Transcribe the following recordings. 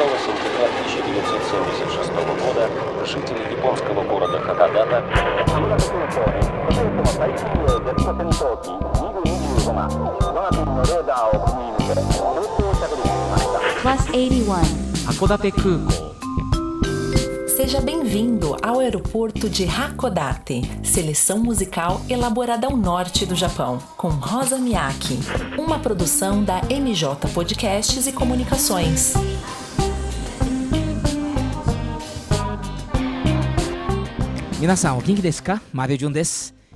сентября 1976 года жители японского города Hakodate Kuko Seja bem-vindo ao aeroporto de Hakodate, seleção musical elaborada ao norte do Japão, com Rosa Miyake, uma produção da MJ Podcasts e Comunicações. Minasan, o King desu ka?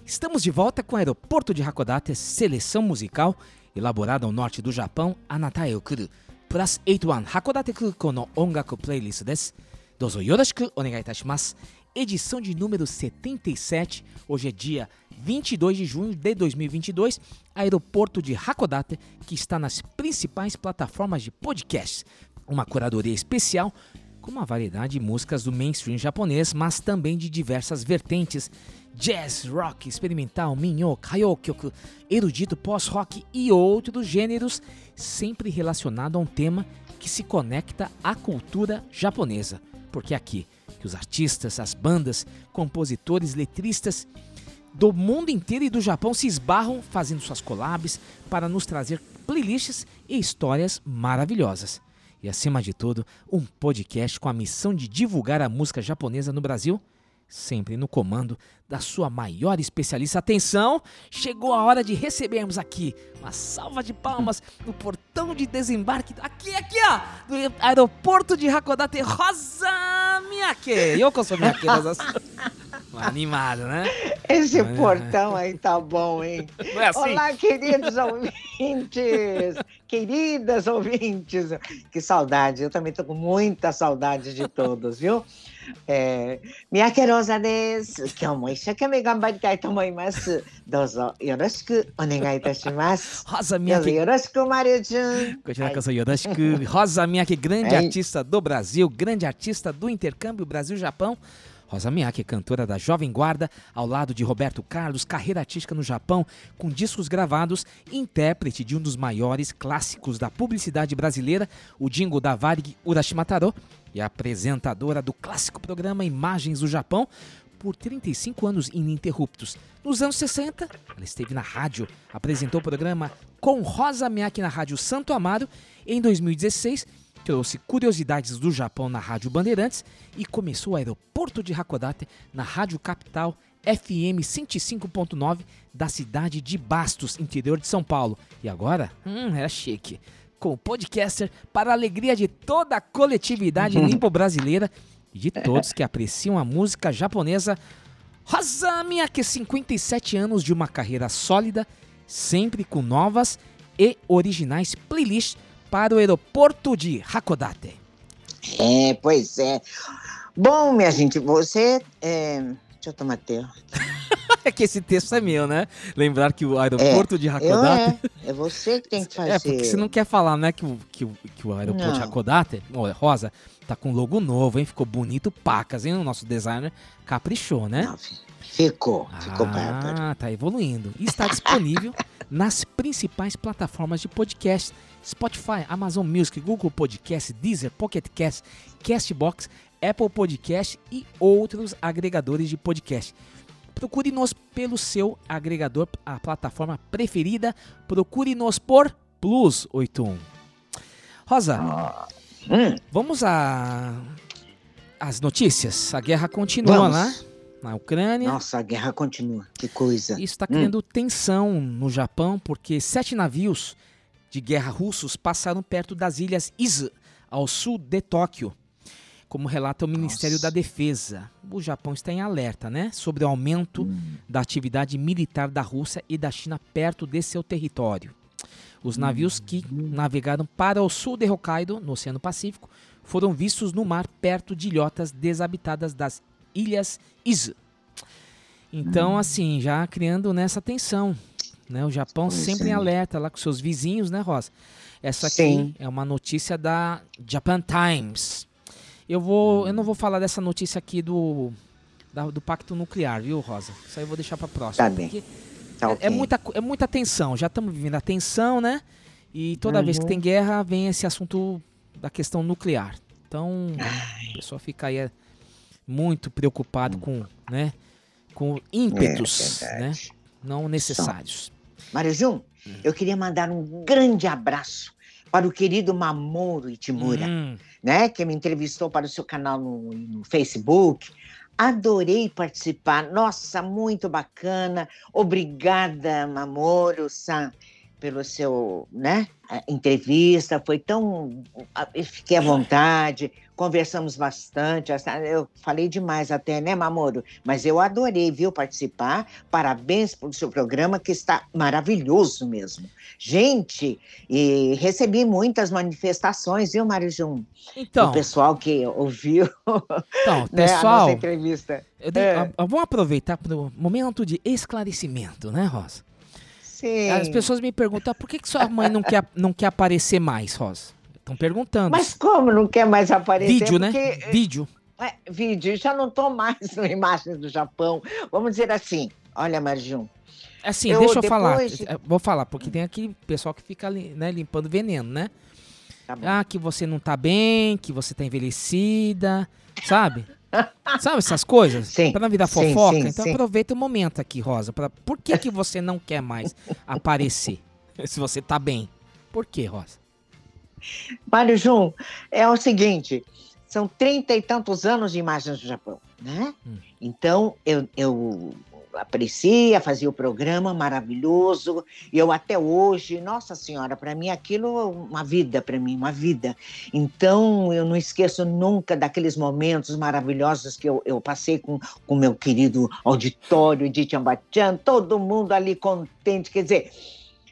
Estamos de volta com o aeroporto de Hakodate, seleção musical elaborada ao norte do Japão, Anatae Okuru, plus 81 Hakodate Kuko no Ongaku Playlist desu. Dozo yoroshiku onegai itashimasu. Edição de número 77. Hoje é dia 22 de junho de 2022. Aeroporto de Hakodate, que está nas principais plataformas de podcast. Uma curadoria especial com uma variedade de músicas do mainstream japonês, mas também de diversas vertentes: jazz, rock, experimental, minho, kayokyoku, erudito, pós-rock e outros gêneros, sempre relacionado a um tema que se conecta à cultura japonesa. Porque é aqui que os artistas, as bandas, compositores, letristas do mundo inteiro e do Japão se esbarram fazendo suas collabs para nos trazer playlists e histórias maravilhosas. E acima de tudo, um podcast com a missão de divulgar a música japonesa no Brasil, sempre no comando da sua maior especialista. Atenção, chegou a hora de recebermos aqui uma salva de palmas no portão de desembarque, aqui, aqui, ó, do aeroporto de Hakodate, Rosa Miyake. Yokoso Miyake. Animado, né? Esse Mas... portão é. aí tá bom, hein? É assim? Olá, queridos ouvintes! Queridas ouvintes! Que saudade! Eu também tô com muita saudade de todos, viu? É, minha querosa des. Kyo mo isshakeme me gambaritai tomoimasu. Douzo yoroshiku onegai itashimasu. Rosa Miyake. Yoroshiku, Mario Jun. Continua com Yoroshiku. Rosa minha que grande artista do Brasil, grande artista do intercâmbio Brasil-Japão. Rosa Miyake, cantora da Jovem Guarda, ao lado de Roberto Carlos, carreira artística no Japão, com discos gravados, intérprete de um dos maiores clássicos da publicidade brasileira, o jingle da Varig Urashimataro, e apresentadora do clássico programa Imagens do Japão, por 35 anos ininterruptos. Nos anos 60, ela esteve na rádio, apresentou o programa com Rosa Miyake na Rádio Santo Amaro. Em 2016, trouxe curiosidades do Japão na Rádio Bandeirantes e começou o aeroporto de Hakodate na Rádio Capital FM 105.9 da cidade de Bastos, interior de São Paulo. E agora, hum, era chique. Com o podcaster para a alegria de toda a coletividade limpo-brasileira e de todos que apreciam a música japonesa. Rosa Miyake, 57 anos de uma carreira sólida, sempre com novas e originais playlists para o aeroporto de Hakodate. É, pois é. Bom, minha gente, você. É... Deixa eu tomar teu. É que esse texto é meu, né? Lembrar que o aeroporto de Eu Hakodate. é, é você que tem que fazer. É, porque você não quer falar, né, que o, que o, que o aeroporto de Não. Hakodate, olha, Rosa, tá com logo novo, hein? Ficou bonito pacas, hein? O nosso designer caprichou, né? Não, fi- ficou, ficou bárbaro. Ah, tá evoluindo. E está disponível nas principais plataformas de podcast: Spotify, Amazon Music, Google Podcast, Deezer, Pocket Cast, Castbox, Apple Podcast e outros agregadores de podcast. Procure-nos pelo seu agregador, a plataforma preferida. Procure-nos por Plus 81. Rosa, Hum, vamos a as notícias. A guerra continua Vamos. lá na Ucrânia. nossa, a guerra continua. Que coisa. Isso está criando tensão no Japão, porque sete navios de guerra russos passaram perto das ilhas Izu, ao sul de Tóquio. Como relata o Ministério Nossa. da Defesa, o Japão está em alerta, né, sobre o aumento da atividade militar da Rússia e da China perto de seu território. Os navios que navegaram para o sul de Hokkaido, no Oceano Pacífico, foram vistos no mar perto de ilhotas desabitadas das ilhas Izu. Então, assim, já criando nessa tensão, né? O Japão Pois sempre em é. alerta lá com seus vizinhos, né, Rosa? Essa aqui Sim. é uma notícia da Japan Times. Eu vou, eu não vou falar dessa notícia aqui do da- do pacto nuclear, viu, Rosa? Isso aí eu vou deixar para próxima. Tá bem. Tá é, ok. é muita, é muita tensão. Já estamos vivendo a tensão, né? E toda vez que Uhum. tem guerra vem esse assunto da questão nuclear. Então, a pessoa fica aí é, muito preocupado com, né, com ímpetos, É né, não necessários. Mário Jun, Hum. eu queria mandar um grande abraço para o querido Mamoro Itimura, Hum, né? Que me entrevistou para o seu canal no, no Facebook. Adorei participar. Nossa, muito bacana. Obrigada, Mamoro-san, pelo seu, né? Entrevista. Foi tão. Eu fiquei à vontade. Conversamos bastante. Eu falei demais até, né, Mamoro? Mas eu adorei, viu, participar. Parabéns pelo seu programa, que está maravilhoso mesmo. Gente, e recebi muitas manifestações, viu, Mário Jun? então, O pessoal que ouviu então, né, a pessoal, nossa entrevista. dei- É. vamos aproveitar para o momento de esclarecimento, né, Rosa? Sim. As pessoas me perguntam, "Ah, por que, que sua mãe não quer, não quer aparecer mais, Rosa? Estão perguntando. Mas como não quer mais aparecer? Vídeo, né? Porque, Vídeo. é, vídeo, já não estou mais no Imagens do Japão. Vamos dizer assim, olha, Marjum, Assim, Eu, deixa eu falar. de- eh, Vou falar, porque tem aquele pessoal que fica né, limpando veneno, né? tá. Ah, que você não tá bem, que você tá envelhecida, sabe? Sabe essas coisas? Sim, Pra não virar sim, fofoca. sim, então sim. aproveita o momento aqui, Rosa. Pra... Por que, que você não quer mais aparecer? Se você tá bem. Por que, Rosa? Mário Jun, é o seguinte, são trinta e tantos anos de Imagens do Japão, né? Hum. Então, eu, eu aprecia, fazia o programa maravilhoso, e eu até hoje, nossa senhora, para mim aquilo é uma vida, para mim, uma vida. Então, eu não esqueço nunca daqueles momentos maravilhosos que eu, eu passei com o meu querido auditório de Tiambachan, todo mundo ali contente, quer dizer,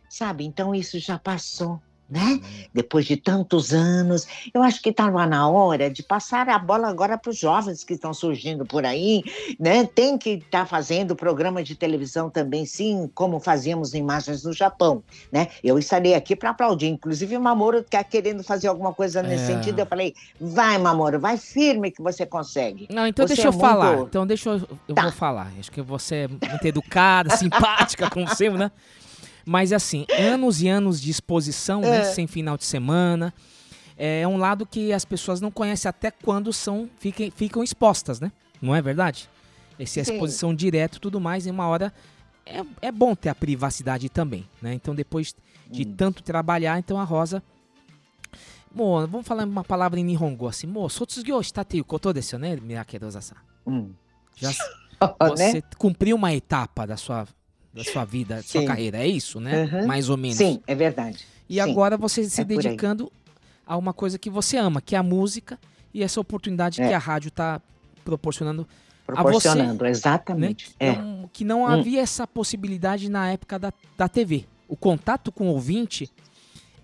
sabe, então isso já passou, né? depois de tantos anos. Eu acho que estava na hora de passar a bola agora para os jovens que estão surgindo por aí, né? Tem que estar fazendo programa de televisão também, sim, como fazíamos em Imagens no Japão, né? Eu estarei aqui para aplaudir. Inclusive, o Mamoro está querendo fazer alguma coisa nesse É. sentido. Eu falei, vai, Mamoro, vai firme que você consegue. Não, então Você deixa eu é falar. muito- Então deixa eu. Eu Tá. vou falar. Acho que você é muito educada, simpática, como sempre, né? Mas assim, anos e anos de exposição, né? É. Sem final de semana. É um lado que as pessoas não conhecem até quando são fiquem, ficam expostas, né? Não é verdade? Essa Sim. exposição direto e tudo mais, em uma hora é, é bom ter a privacidade também, né? Então depois de Hum. tanto trabalhar, então a Rosa Mo, vamos falar uma palavra em Nihongo assim. Mo, sotsugyo shita te koto desu né, Miyake-san? Hum. Já Né? você cumpriu uma etapa da sua, da sua vida, da sua carreira, é isso, né? Uhum. Mais ou menos. Sim, é verdade. E sim. agora você se é por aí. dedicando a uma coisa que você ama, que é a música e essa oportunidade É. que a rádio está proporcionando, Proporcionando, né? exatamente. É. Então, que não Hum. havia essa possibilidade na época da, da TV. O contato com o ouvinte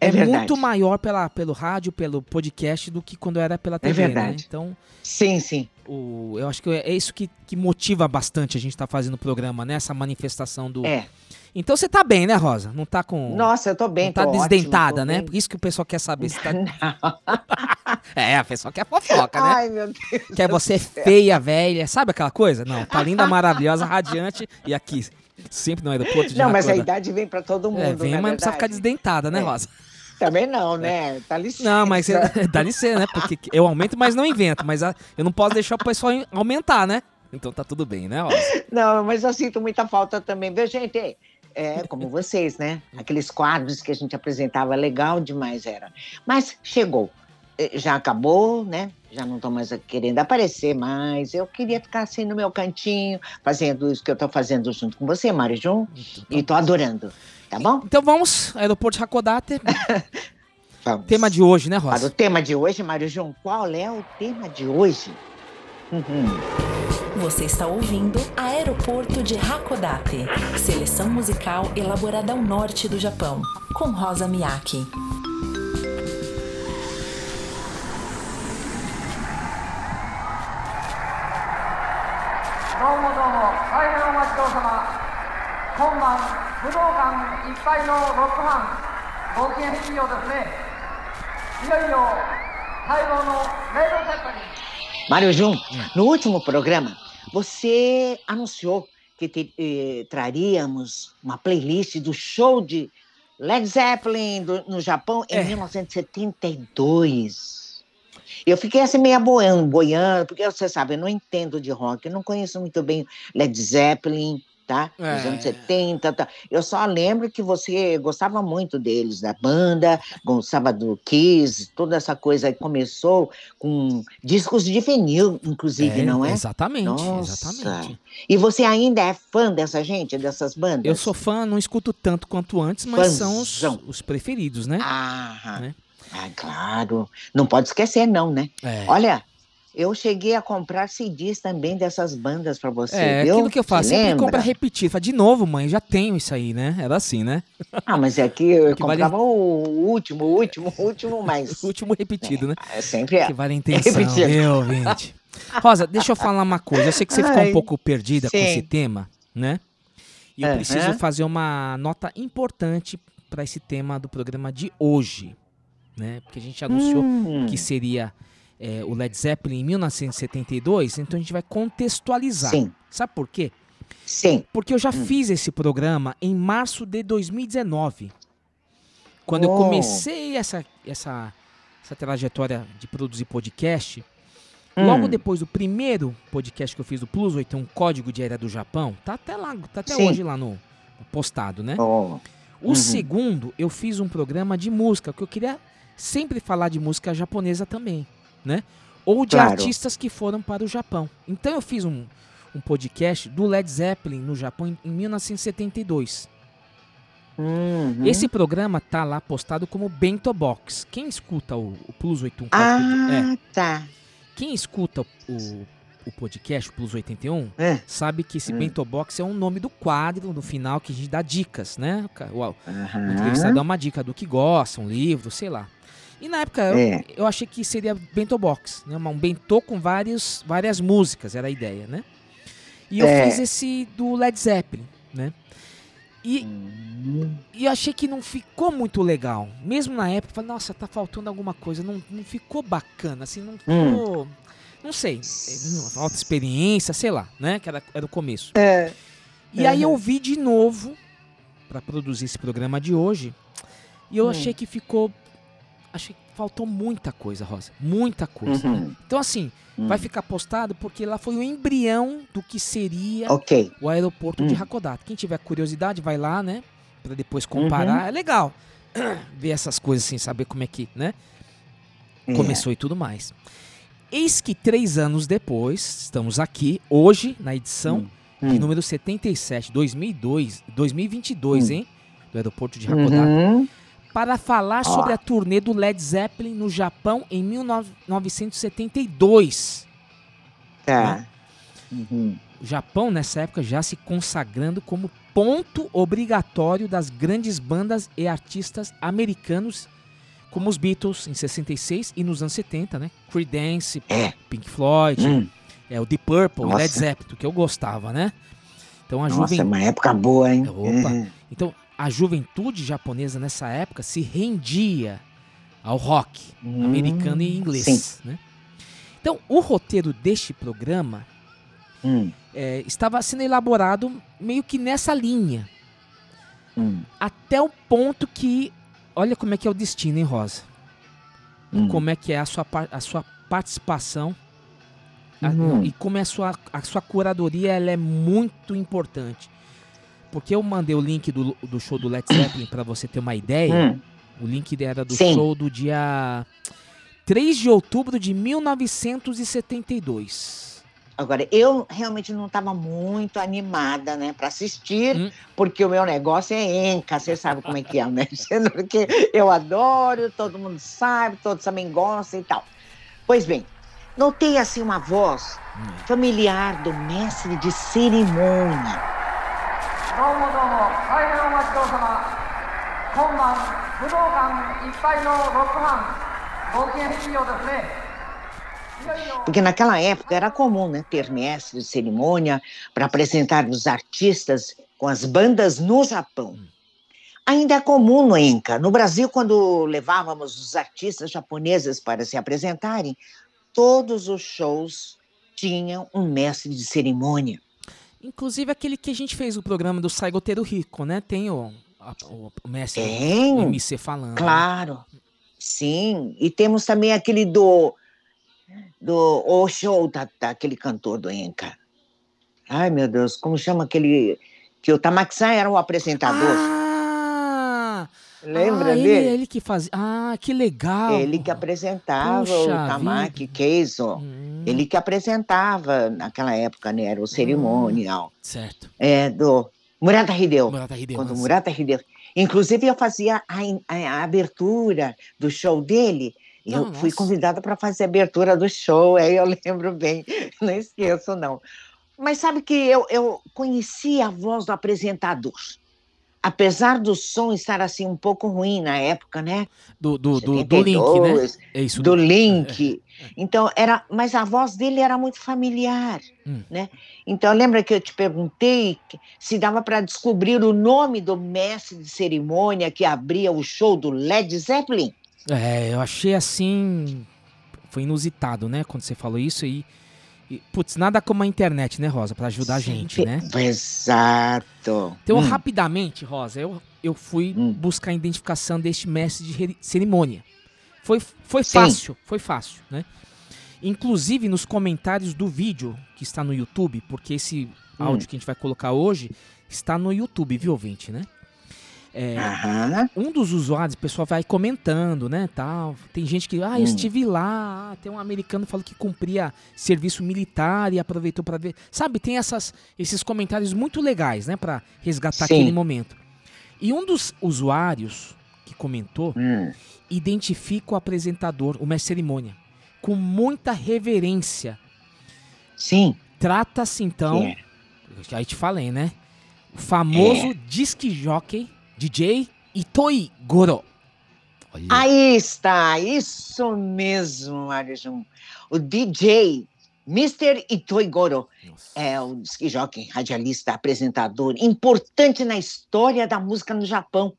É é, muito maior pela, pelo rádio, pelo podcast, do que quando era pela TV, né? verdade. Então, Sim, sim. O, eu acho que é isso que, que motiva bastante a gente estar fazendo o programa, né? Essa manifestação do. É. Então você tá bem, né, Rosa? Não tá com. Nossa, eu tô bem, não tá tô ótimo, desdentada, tô né? bem. Por isso que o pessoal quer saber se tá. é, a pessoa quer fofoca, né? Ai, meu Deus. Quer você feia, velha, sabe aquela coisa? Não, tá linda, maravilhosa, radiante e aqui, sempre no aeroporto de Não, mas a idade vem para todo mundo, É, vem, é mas não precisa ficar verdade? desdentada, né, É. Rosa? Também não, né? Dá licença. Não, mas dá licença, né? Porque eu aumento, mas não invento. Mas eu não posso deixar o pessoal aumentar, né? Então tá tudo bem, né? Não, mas eu sinto muita falta também, viu, gente? É, como vocês, né? Aqueles quadros que a gente apresentava, legal demais era. Mas chegou. Eh, Já acabou, né? Já não estou mais querendo aparecer mais. Eu queria ficar assim no meu cantinho, fazendo isso que eu estou fazendo junto com você, Mário Jun. E tô adorando. Tá bom? Então vamos, aeroporto de Hakodate. Vamos. Tema de hoje, né, Para o Rosa? tema de hoje, Mário Jun, qual é o tema de hoje? Uhum. Você está ouvindo Aeroporto de Hakodate, seleção musical elaborada ao norte do Japão, com Rosa Miyake. 大変お待ちどうさま今晩武道館いっぱいのロックファンご機嫌いいようですねいよいよ待望のレイドセットに Mário Jun, no último programa, você anunciou que te- eh, traríamos uma playlist do show de Led Zeppelin do- no Japão em É. 1972. Eu fiquei assim meio boiando, boiando, porque você sabe, eu não entendo de rock, eu não conheço muito bem Led Zeppelin, tá? Dos É. anos 70, tá? Eu só lembro que você gostava muito deles, da banda, gostava do Kiss, toda essa coisa aí começou com discos de vinil, inclusive, não é? Exatamente, Nossa. exatamente. E você ainda é fã dessa gente, dessas bandas? Eu sou fã, não escuto tanto quanto antes, mas são os, Fãzão. os preferidos, né? Ah, Né? Ah, claro. Não pode esquecer, não, né? É. Olha, eu cheguei a comprar CDs também dessas bandas pra você, É, viu? aquilo que eu faço, sempre compra repetido. Fala, de novo, mãe, já tenho isso aí, né? Era assim, né? Ah, mas é que eu Que vale- comprava o último, o último, o último, mas O último repetido, né? é sempre Que é. vale a intenção, repetido. viu, ouvinte? Rosa, deixa eu falar uma coisa. Eu sei que você ficou um Ai, pouco perdida com sim. esse tema, né? E eu preciso fazer uma nota importante para esse tema do programa de hoje, né? Porque a gente anunciou Hum, que seria é, o Led Zeppelin em 1972, então a gente vai contextualizar. Sim, Sabe por quê? sim. Porque eu já Hum. fiz esse programa em março de 2019. Quando eu Oh. comecei essa, essa, essa trajetória de produzir podcast, logo Hum. depois do primeiro podcast que eu fiz do Plus 81, Código de Era do Japão, tá até lá, tá até Sim. hoje lá no postado, né? Oh, O Uhum. segundo, eu fiz um programa de música, que eu queria sempre falar de música japonesa também, né? Ou de Claro. artistas que foram para o Japão. Então eu fiz um, um podcast do Led Zeppelin no Japão em, em 1972. uhum. Esse programa tá lá postado como Bento Box. Quem escuta o, o Plus 81 Código de- é, Ah, tá. quem escuta o, o podcast, o Plus 81, É. sabe que esse Hum. Bento Box é um nome do quadro no final que a gente dá dicas, né? O, o Aham. entrevistado dá uma dica do que gosta, um livro, sei lá. E na época eu, É. eu achei que seria bento box, né? Um bentô com vários, várias músicas, era a ideia, né? E eu É. fiz esse do Led Zeppelin, né? E, Hum, e eu achei que não ficou muito legal. Mesmo na época, eu falei, nossa, tá faltando alguma coisa. Não, não ficou bacana, assim, não ficou. Não sei. Falta experiência, sei lá, né? Que era, era o começo. É. E aí eu vi de novo pra produzir esse programa de hoje. E eu Hum. achei que ficou. Achei que faltou muita coisa, Rosa. Muita coisa. né? Uhum. Então, assim, Hum. vai ficar postado porque lá foi o embrião do que seria Ok. o aeroporto de Hum. Hakodate. Quem tiver curiosidade, vai lá, né? Pra depois comparar. Uhum. É legal ver essas coisas assim, saber como é que, né? É. Começou e tudo mais. Eis que três anos depois, estamos aqui, hoje, na edição Hum. de número 77, 2002, 2022, Hum. hein? Do aeroporto de Hakodate. Uhum. Para falar Ó. sobre a turnê do Led Zeppelin no Japão em 1972. Tá. Uhum. O Japão, nessa época, já se consagrando como ponto obrigatório das grandes bandas e artistas americanos, como os Beatles em 66 e nos anos 70, né? Creedence, É. Pink Floyd, Hum. é, o Deep Purple, o Nossa. Led Zeppelin, que eu gostava, né? Então a Nossa, é juventude. uma época boa, hein? Opa. Uhum. Então, a juventude japonesa nessa época se rendia ao rock Hum, americano e inglês. Né? Então, o roteiro deste programa Hum, é, estava sendo elaborado meio que nessa linha, hum, até o ponto que. Olha como é que é o destino, hein, Rosa? hum. Como é que é a sua, a sua participação a- Uhum. e como é a sua, a sua curadoria ela é muito importante. Porque eu mandei o link do, do show do Led Zeppelin para você ter uma ideia. Hum. O link era do Sim. show do dia 3 de outubro de 1972. Agora, eu realmente não estava muito animada, né, para assistir, Hum. porque o meu negócio é enca, você sabe como é que é, né? Porque eu adoro, todo mundo sabe, todos também gostam e tal. Pois bem, notei assim uma voz Hum. familiar do mestre de cerimônia. ど Porque naquela época era comum né, ter mestre de cerimônia para apresentar os artistas com as bandas no Japão. Ainda é comum no Enca. No Brasil, quando levávamos os artistas japoneses para se apresentarem, todos os shows tinham um mestre de cerimônia. Inclusive aquele que a gente fez o programa do Saigoteiro Rico, né? Tem o, a- o, mestre Tem, MC falando. né? claro. Sim. E temos também aquele do do o show da, daquele cantor do Enca. Ai, meu Deus, como chama aquele. Que o Tamaxan era o apresentador. Ah! Lembra ah, ele, dele? ele que fazia. Ah, que legal. Ele que apresentava Puxa o Tamaki Keizo. Hum, Ele que apresentava naquela época, né? Era o cerimonial. Certo. É, do Murata Hideo. Murata Hideo, Quando. Murata Hideo. Inclusive, eu fazia a, a- a abertura do show dele. Eu Ah, fui nossa. convidada para fazer a abertura do show, aí eu lembro bem, não esqueço, não. Mas sabe que eu, eu conhecia a voz do apresentador. Apesar do som estar assim um pouco ruim na época, né? Do, do, do, do Link, né? 72, É isso. do Link. Então, era, mas a voz dele era muito familiar, Hum. né? Então, lembra que eu te perguntei se dava para descobrir o nome do mestre de cerimônia que abria o show do Led Zeppelin? É, eu achei assim. Foi inusitado, né? Quando você falou isso e. e, putz, nada como a internet, né, Rosa? Pra ajudar a gente, né? Exato. Então, Hum, rapidamente, Rosa, eu, eu fui Hum. buscar a identificação deste mestre de cerimônia. Foi, foi Sim. fácil, foi fácil, né? Inclusive nos comentários do vídeo que está no YouTube, porque esse Hum. áudio que a gente vai colocar hoje está no YouTube, viu, ouvinte, né? É, Aham. um dos usuários, o pessoal vai comentando, né, tal. Tem gente que, ah, eu Hum. estive lá, ah, tem um americano que falou que cumpria serviço militar e aproveitou para ver. Sabe, tem essas, esses comentários muito legais, né, para resgatar Sim. aquele momento. E um dos usuários que comentou Hum, identifica o apresentador, o mestre cerimônia, com muita reverência. Sim. Trata-se então, aí te falei, né? O famoso É. disc jockey DJ Itoi Goro. Olha. Aí está, isso mesmo, Mário Jun. O DJ Mr. Itoigoro Nossa. é o disc jockey, radialista, apresentador, importante na história da música no Japão.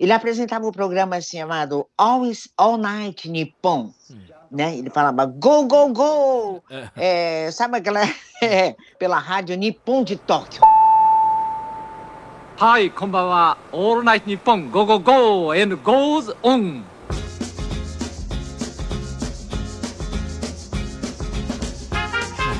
Ele apresentava o programa chamado Always All Night Nippon. Hum. Né? Ele falava go, go, go! É. É, sabe aquela. é, pela rádio Nippon de Tóquio. はい、こんばんは。オールナイトニッポン and goes on!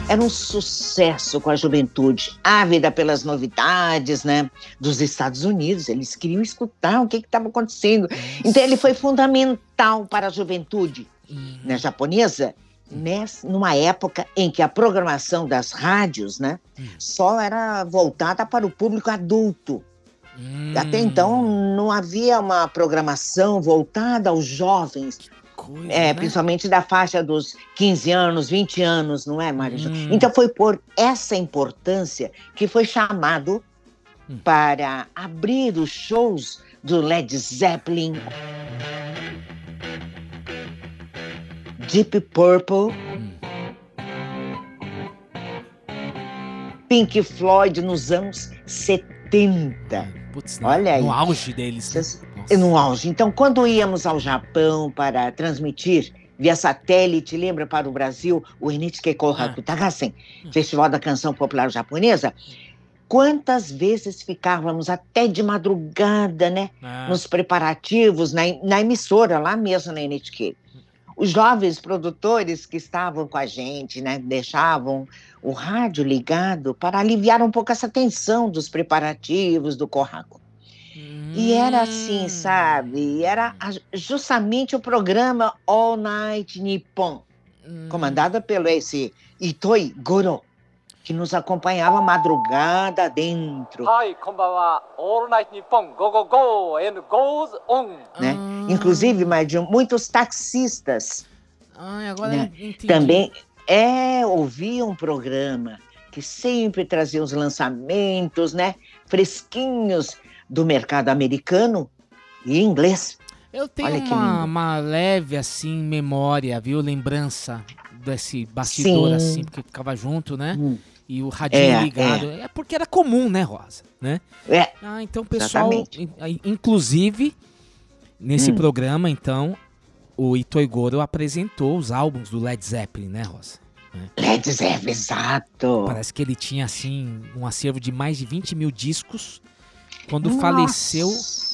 era um sucesso com a juventude, ávida pelas novidades né, dos Estados Unidos. Eles queriam escutar o que estava acontecendo. Então, ele foi fundamental para a juventude hum. né, japonesa, nessa, numa época em que a programação das rádios né, hum. só era voltada para o público adulto hum, Até então, não havia uma programação voltada aos jovens, coisa, é, né? principalmente da faixa dos 15 anos, 20 anos, não é? Ju? Hum. Então foi por essa importância que foi chamado Hum. para abrir os shows do Led Zeppelin, Deep Purple, Hum. Pink Floyd nos anos 70. Putz, Olha aí. No auge deles. né? Vocês- no auge. Então, quando íamos ao Japão para transmitir via satélite, lembra para o Brasil, o NHK Kohaku Tagasen, Festival da Canção Popular Japonesa, quantas vezes ficávamos até de madrugada, né? Ah, Nos preparativos, na, na emissora, lá mesmo na NHK. Os jovens produtores que estavam com a gente, né? Deixavam o rádio ligado para aliviar um pouco essa tensão dos preparativos do Kohaku. E era assim, hum. sabe? Era justamente o programa All Night Nippon, Hum. comandado pelo esse Itoi Goro, que nos acompanhava madrugada dentro. Né? Inclusive, Mardinho, muitos taxistas né? também é, ouviam um programa que sempre trazia os lançamentos né, fresquinhos do mercado americano e inglês. Eu tenho uma, uma, leve, assim, memória, viu? Lembrança desse bastidor, Sim. assim, porque ficava junto, né? Hum. E o radinho É, ligado. É. porque era comum, né, Rosa? Né? É, Ah, então pessoal, in- inclusive, nesse Hum. programa, então, o Itoi Goro apresentou os álbuns do Led Zeppelin, né, Rosa? Led Zeppelin, exato. Parece que ele tinha, assim, um acervo de mais de 20 mil discos. Quando Nossa. faleceu,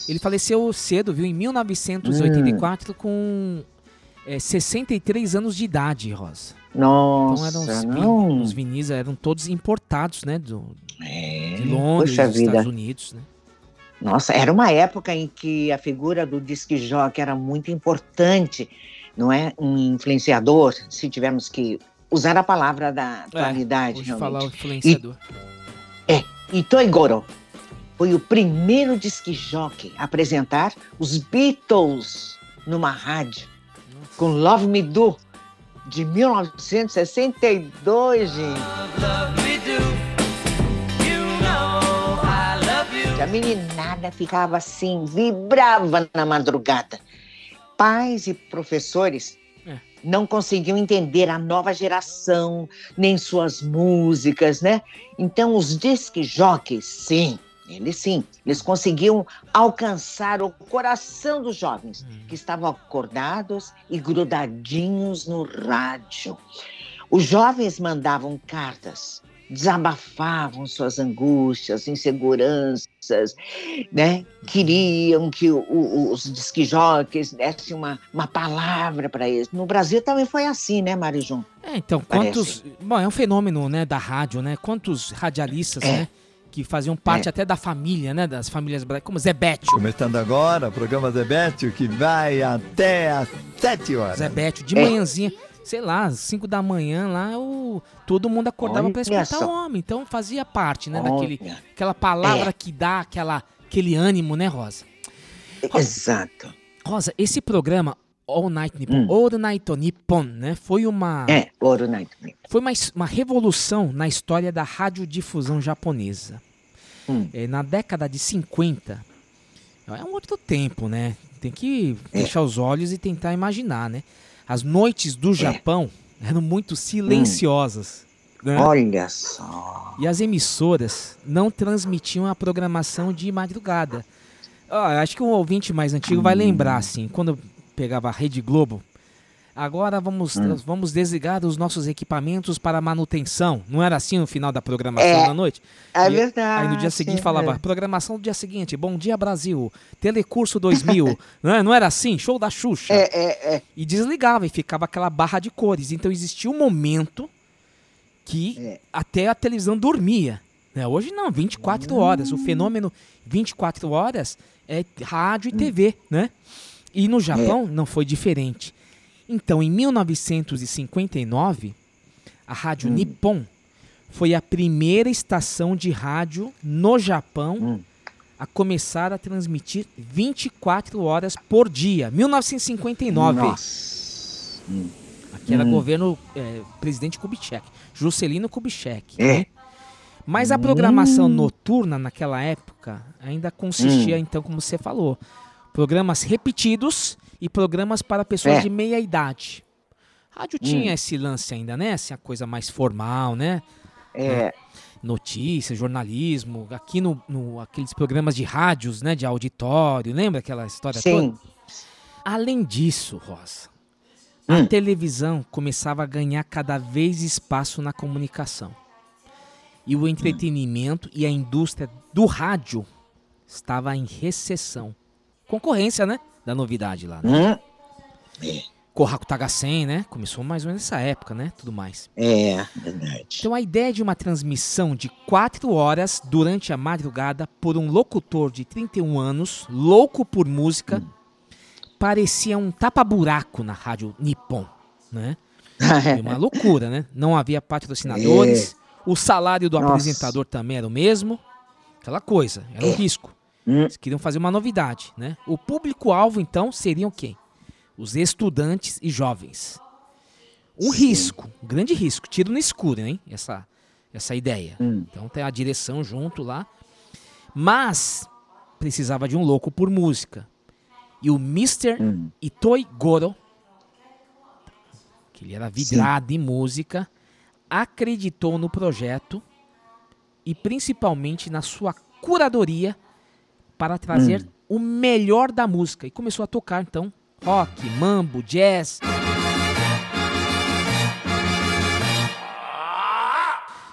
ele faleceu cedo, viu? Em 1984, com é, 63 anos de idade, Rosa. Nossa, Então eram os, não. os vinis eram todos importados, né? Do, É, de Londres, dos. Estados Unidos, né? Nossa, era uma época em que a figura do disc jockey era muito importante, não é? Um influenciador, se tivermos que usar a palavra da atualidade, Hoje falar o realmente. influenciador. Itoi Goro foi o primeiro disc jockey a apresentar os Beatles numa rádio, com Love Me Do, de 1962, gente. A meninada ficava assim, vibrava na madrugada. Pais e professores É. não conseguiam entender a nova geração, nem suas músicas, né? Então, os disc jockeys, sim, eles sim, eles conseguiam alcançar o coração dos jovens que estavam acordados e grudadinhos no rádio. Os jovens mandavam cartas, desabafavam suas angústias, inseguranças, né? Queriam que o- o- os disquijockeys dessem uma, uma palavra para eles. No Brasil também foi assim, né, Marijum? É, então, Parece. quantos. Bom, é um fenômeno, né, da rádio, né? Quantos radialistas, É. né? Que faziam parte É. até da família, né? Das famílias brasileiras, como Zé Bétio. Começando agora o programa Zebetio, que vai até às 7 horas. Zé Bétio, de É. manhãzinha, sei lá, 5 da manhã lá, o, todo mundo acordava pra Olha escutar o homem. Então fazia parte, né? Daquele, Olha, aquela palavra É. que dá aquela, aquele ânimo, né, Rosa? Exato. Rosa, esse programa, All Night Nippon, Hum. All Night Nippon, né? Foi uma. É, Ouro Night. Foi uma, uma revolução na história da radiodifusão japonesa. Hum. É, na década de 50, é um outro tempo, né? Tem que É. fechar os olhos e tentar imaginar, né? As noites É. do Japão eram muito silenciosas. né? Olha só. E as emissoras não transmitiam a programação de madrugada. Ó, acho que um ouvinte mais antigo vai lembrar, assim, quando pegava a Rede Globo. Agora vamos, Hum. vamos desligar os nossos equipamentos para manutenção. Não era assim no final da programação É, da noite? É E verdade. Aí no dia seguinte é. falava, programação do dia seguinte, Bom Dia Brasil, Telecurso 2000. não, é? não era assim? Show da Xuxa. É, é, é. E desligava e ficava aquela barra de cores. Então existia um momento que É. até a televisão dormia. né? Hoje não, 24 horas. O fenômeno 24 horas é rádio e TV, né? E no Japão não foi diferente. Então, em 1959, a Rádio Nippon foi a primeira estação de rádio no Japão Hum. a começar a transmitir 24 horas por dia. 1959. Nossa. Aqui era Hum. governo é, presidente Kubitschek, Juscelino Kubitschek. É. né? Mas a programação noturna naquela época ainda consistia, Hum. então, como você falou, programas repetidos e programas para pessoas É. de meia idade. Rádio tinha esse lance ainda, né? Assim, a coisa mais formal, né? É, Notícias, jornalismo, aqui no, no- aqueles programas de rádios, né? De auditório, lembra aquela história toda? sim. Além disso, Rosa, a Hum. televisão começava a ganhar cada vez espaço na comunicação. E o entretenimento e a indústria do rádio estava em recessão. Concorrência, né? Da novidade lá. Né? Hum, Kohaku Tagasen, né? Começou mais ou menos nessa época, né? Tudo mais. é, verdade. Então a ideia de uma transmissão de quatro horas durante a madrugada por um locutor de 31 anos, louco por música, parecia um tapa-buraco na rádio Nippon, né? Foi uma loucura, né? Não havia patrocinadores, o salário do Nossa. apresentador também era o mesmo, aquela coisa, era um risco. Hum. Eles queriam fazer uma novidade, né? O público-alvo, então, seriam quem? Os estudantes e jovens. Um risco, um grande risco, tiro no escuro, hein? Essa, essa ideia. Hum. Então tem a direção junto lá. Mas precisava de um louco por música. E o Mr. Hum. Itoi Goro, que ele era vidrado em música, acreditou no projeto e principalmente na sua curadoria para trazer Hum. o melhor da música. E começou a tocar, então, rock, mambo, jazz.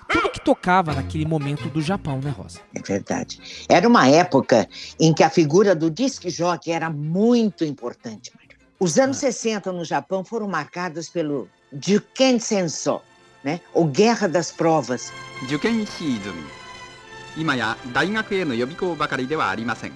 Tudo que tocava naquele momento do Japão, né, Rosa? É verdade. Era uma época em que a figura do disc jockey era muito importante, Mário. Os anos 60 no Japão foram marcados pelo Juken Senso, né? ou Guerra das Provas. 受験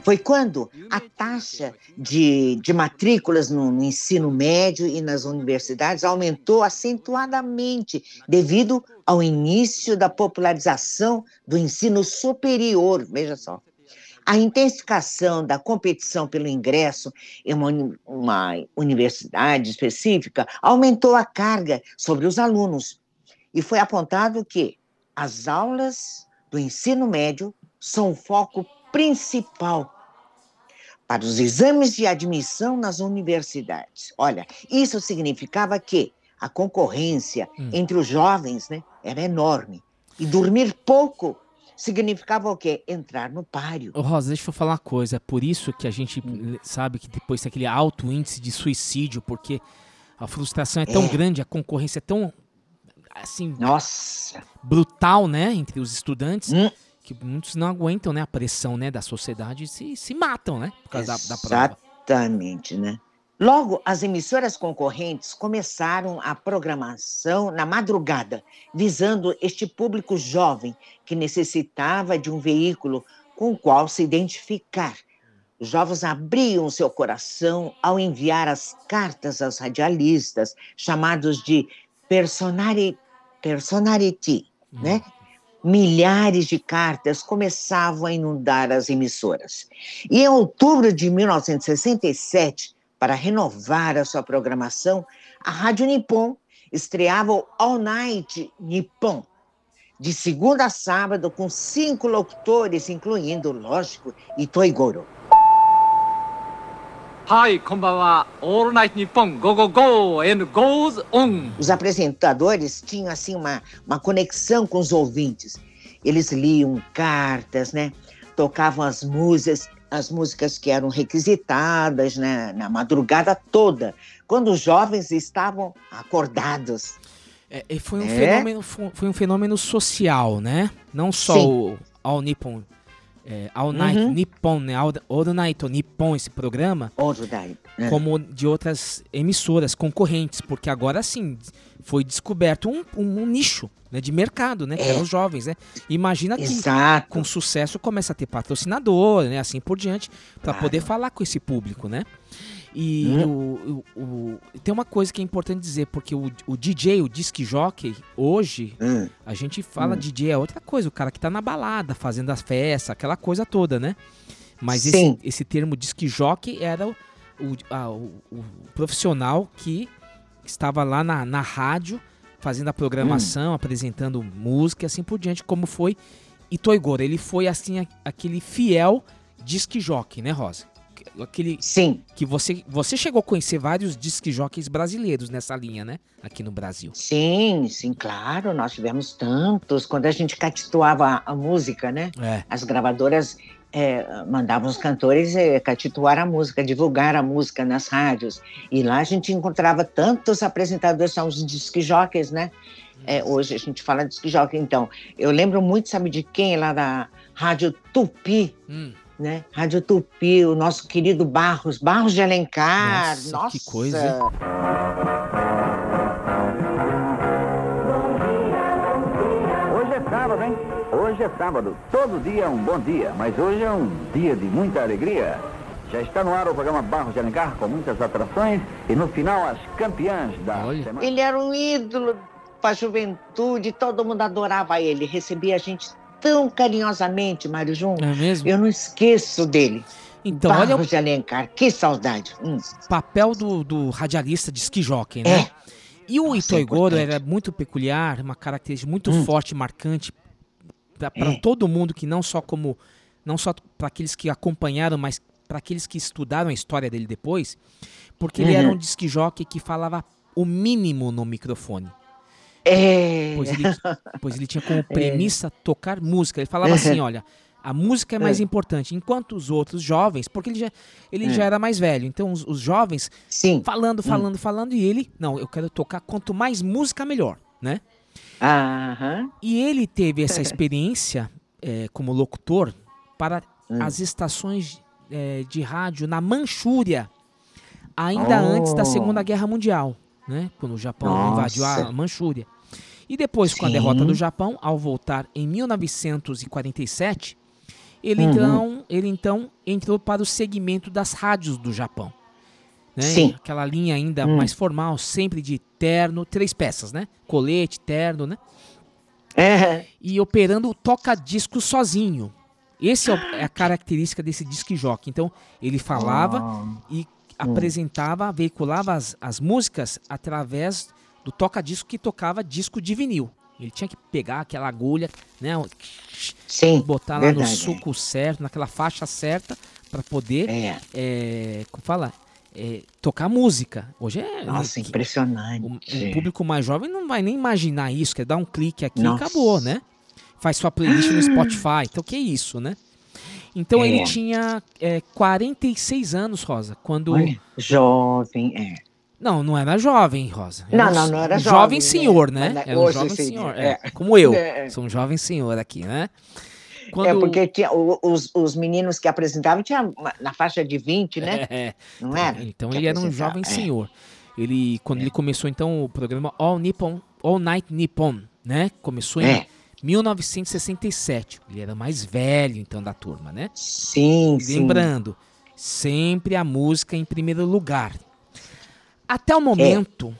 Foi quando a taxa de, de matrículas no, no ensino médio e nas universidades aumentou acentuadamente devido ao início da popularização do ensino superior. Veja só. A intensificação da competição pelo ingresso em uma, uma universidade específica aumentou a carga sobre os alunos. E foi apontado que as aulas do ensino médio são o foco principal para os exames de admissão nas universidades. Olha, isso significava que a concorrência Hum. entre os jovens né, era enorme. E dormir pouco significava o quê? Entrar no páreo. Ô, Rosa, deixa eu falar uma coisa. É por isso que a gente Hum. sabe que depois tem aquele alto índice de suicídio, porque a frustração é tão É. grande, a concorrência é tão assim Nossa! brutal, né, entre os estudantes, Hum. que muitos não aguentam, né, a pressão, né, da sociedade e se, se matam, né, por causa da, da prova. Exatamente, né? Logo, as emissoras concorrentes começaram a programação na madrugada, visando este público jovem que necessitava de um veículo com o qual se identificar. Os jovens abriam seu coração ao enviar as cartas aos radialistas, chamados de personari, personality, né? milhares de cartas começavam a inundar as emissoras. E em outubro de 1967, para renovar a sua programação, a Rádio Nippon estreava o All Night Nippon, de segunda a sábado, com cinco locutores, incluindo, lógico, Itoigoro. Go Go Go and Goes On. Os apresentadores tinham assim uma, uma conexão com os ouvintes. Eles liam cartas, né? Tocavam as músicas, as músicas que eram requisitadas, né? Na madrugada toda, quando os jovens estavam acordados. É, é foi um é? fenômeno, foi um fenômeno social, né? Não só Sim. o All Nippon é, All Night Uhum. Nippon, né? All, All Night Nippon, esse programa, né? como de outras emissoras concorrentes, porque agora sim foi descoberto um, um- um nicho né, de mercado, né? Que É. eram os jovens, né? Imagina que Exato. com sucesso começa a ter patrocinador, né? Assim por diante, para Claro. poder falar com esse público, né? E Hum. o, o- o- tem uma coisa que é importante dizer, porque o, o DJ, o disc jockey, hoje, Hum, a gente fala DJ é outra coisa, o cara que tá na balada, fazendo as festas, aquela coisa toda, né? Mas esse, Sim. esse termo disc jockey era o, a- o- o profissional que estava lá na, na rádio, fazendo a programação, Hum. apresentando música e assim por diante, como foi Itoigoro. Ele foi, assim, a- aquele fiel disc jockey, né, Rosa? Aquele Sim, que você, você chegou a conhecer vários disc jockeys brasileiros nessa linha, né? Aqui no Brasil. sim, sim, claro. Nós tivemos tantos. Quando a gente catituava a, música, né? É. As gravadoras eh, mandavam os cantores eh, catituar a música, divulgar a música nas rádios. E lá a gente encontrava tantos apresentadores, são os jockeys, né? Eh, hoje a gente fala jockey. Então, eu lembro muito, sabe de quem? Lá da Rádio Tupi, Hum. Né? Rádio Tupi, o nosso querido Barros, Barros de Alencar. Nossa, Nossa, que coisa? Hoje é sábado, hein? Hoje é sábado. Todo dia é um bom dia, mas hoje é um dia de muita alegria. Já está no ar o programa Barros de Alencar com muitas atrações e no final as campeãs da Olha. semana. Ele era um ídolo para a juventude, todo mundo adorava ele, recebia a gente tão carinhosamente, Mário. Não é mesmo? Eu não esqueço dele. Então, olha Barros o de Alencar, que saudade. Hum. papel do, do radialista de ski jockey, né? É. E o Nossa, é Itoigoro era muito peculiar, uma característica muito Hum. forte, marcante para É. todo mundo que não só como não só para aqueles que acompanharam, mas para aqueles que estudaram a história dele depois, porque ele era Uhum. um jockey que falava o mínimo no microfone. É. Pois ele, pois ele tinha como premissa tocar música. Ele falava assim, olha, a música é mais É. importante, enquanto os outros jovens, porque ele já, ele É. já era mais velho, então os, os jovens Sim. falando, falando, falando, e ele, não, eu quero tocar quanto mais música, melhor, né? Aham. E ele teve essa experiência eh, como locutor para Hum. as estações eh, de rádio na Manchúria, ainda Oh. antes da Segunda Guerra Mundial, né? Quando o Japão Nossa. invadiu a Manchúria. E depois, com a Sim. derrota do Japão, ao voltar em 1947, ele, Uhum. então, ele então entrou para o segmento das rádios do Japão. Né? Sim. Aquela linha ainda Hum. mais formal, sempre de terno, três peças, né? Colete, terno, né? É. E operando o toca-disco sozinho. Essa é a característica desse disc jockey. Então, ele falava Ah. e apresentava, veiculava as, as músicas através do toca-disco que tocava disco de vinil. Ele tinha que pegar aquela agulha, né? o- Sim. Botar lá verdade, no suco certo, naquela faixa certa, para poder, É. é, como fala, É, tocar música. Hoje é. Nossa, o- impressionante. o público mais jovem não vai nem imaginar isso, quer dar um clique aqui Nossa. e acabou, né? Faz sua playlist no Spotify. Então, que isso, né? Então, É. ele tinha é, 46 anos, Rosa, quando... Olha, jovem, é. Não, não era jovem, Rosa. Não, um- não, não era um jovem, jovem né? senhor, né? Mas, Era um hoje jovem senhor, é. é, como eu. É. Sou um jovem senhor aqui, né? É porque tinha, os, os meninos que apresentavam tinha uma- na faixa de 20, né? É. Não era? Então Que ele era um jovem é. senhor. Ele, quando ele começou então o programa All Nippon, All Night Nippon, né? Começou em É. 1967. Ele era mais velho então da turma, né? Sim, E sim. Lembrando, sempre a música em primeiro lugar. Até É. o momento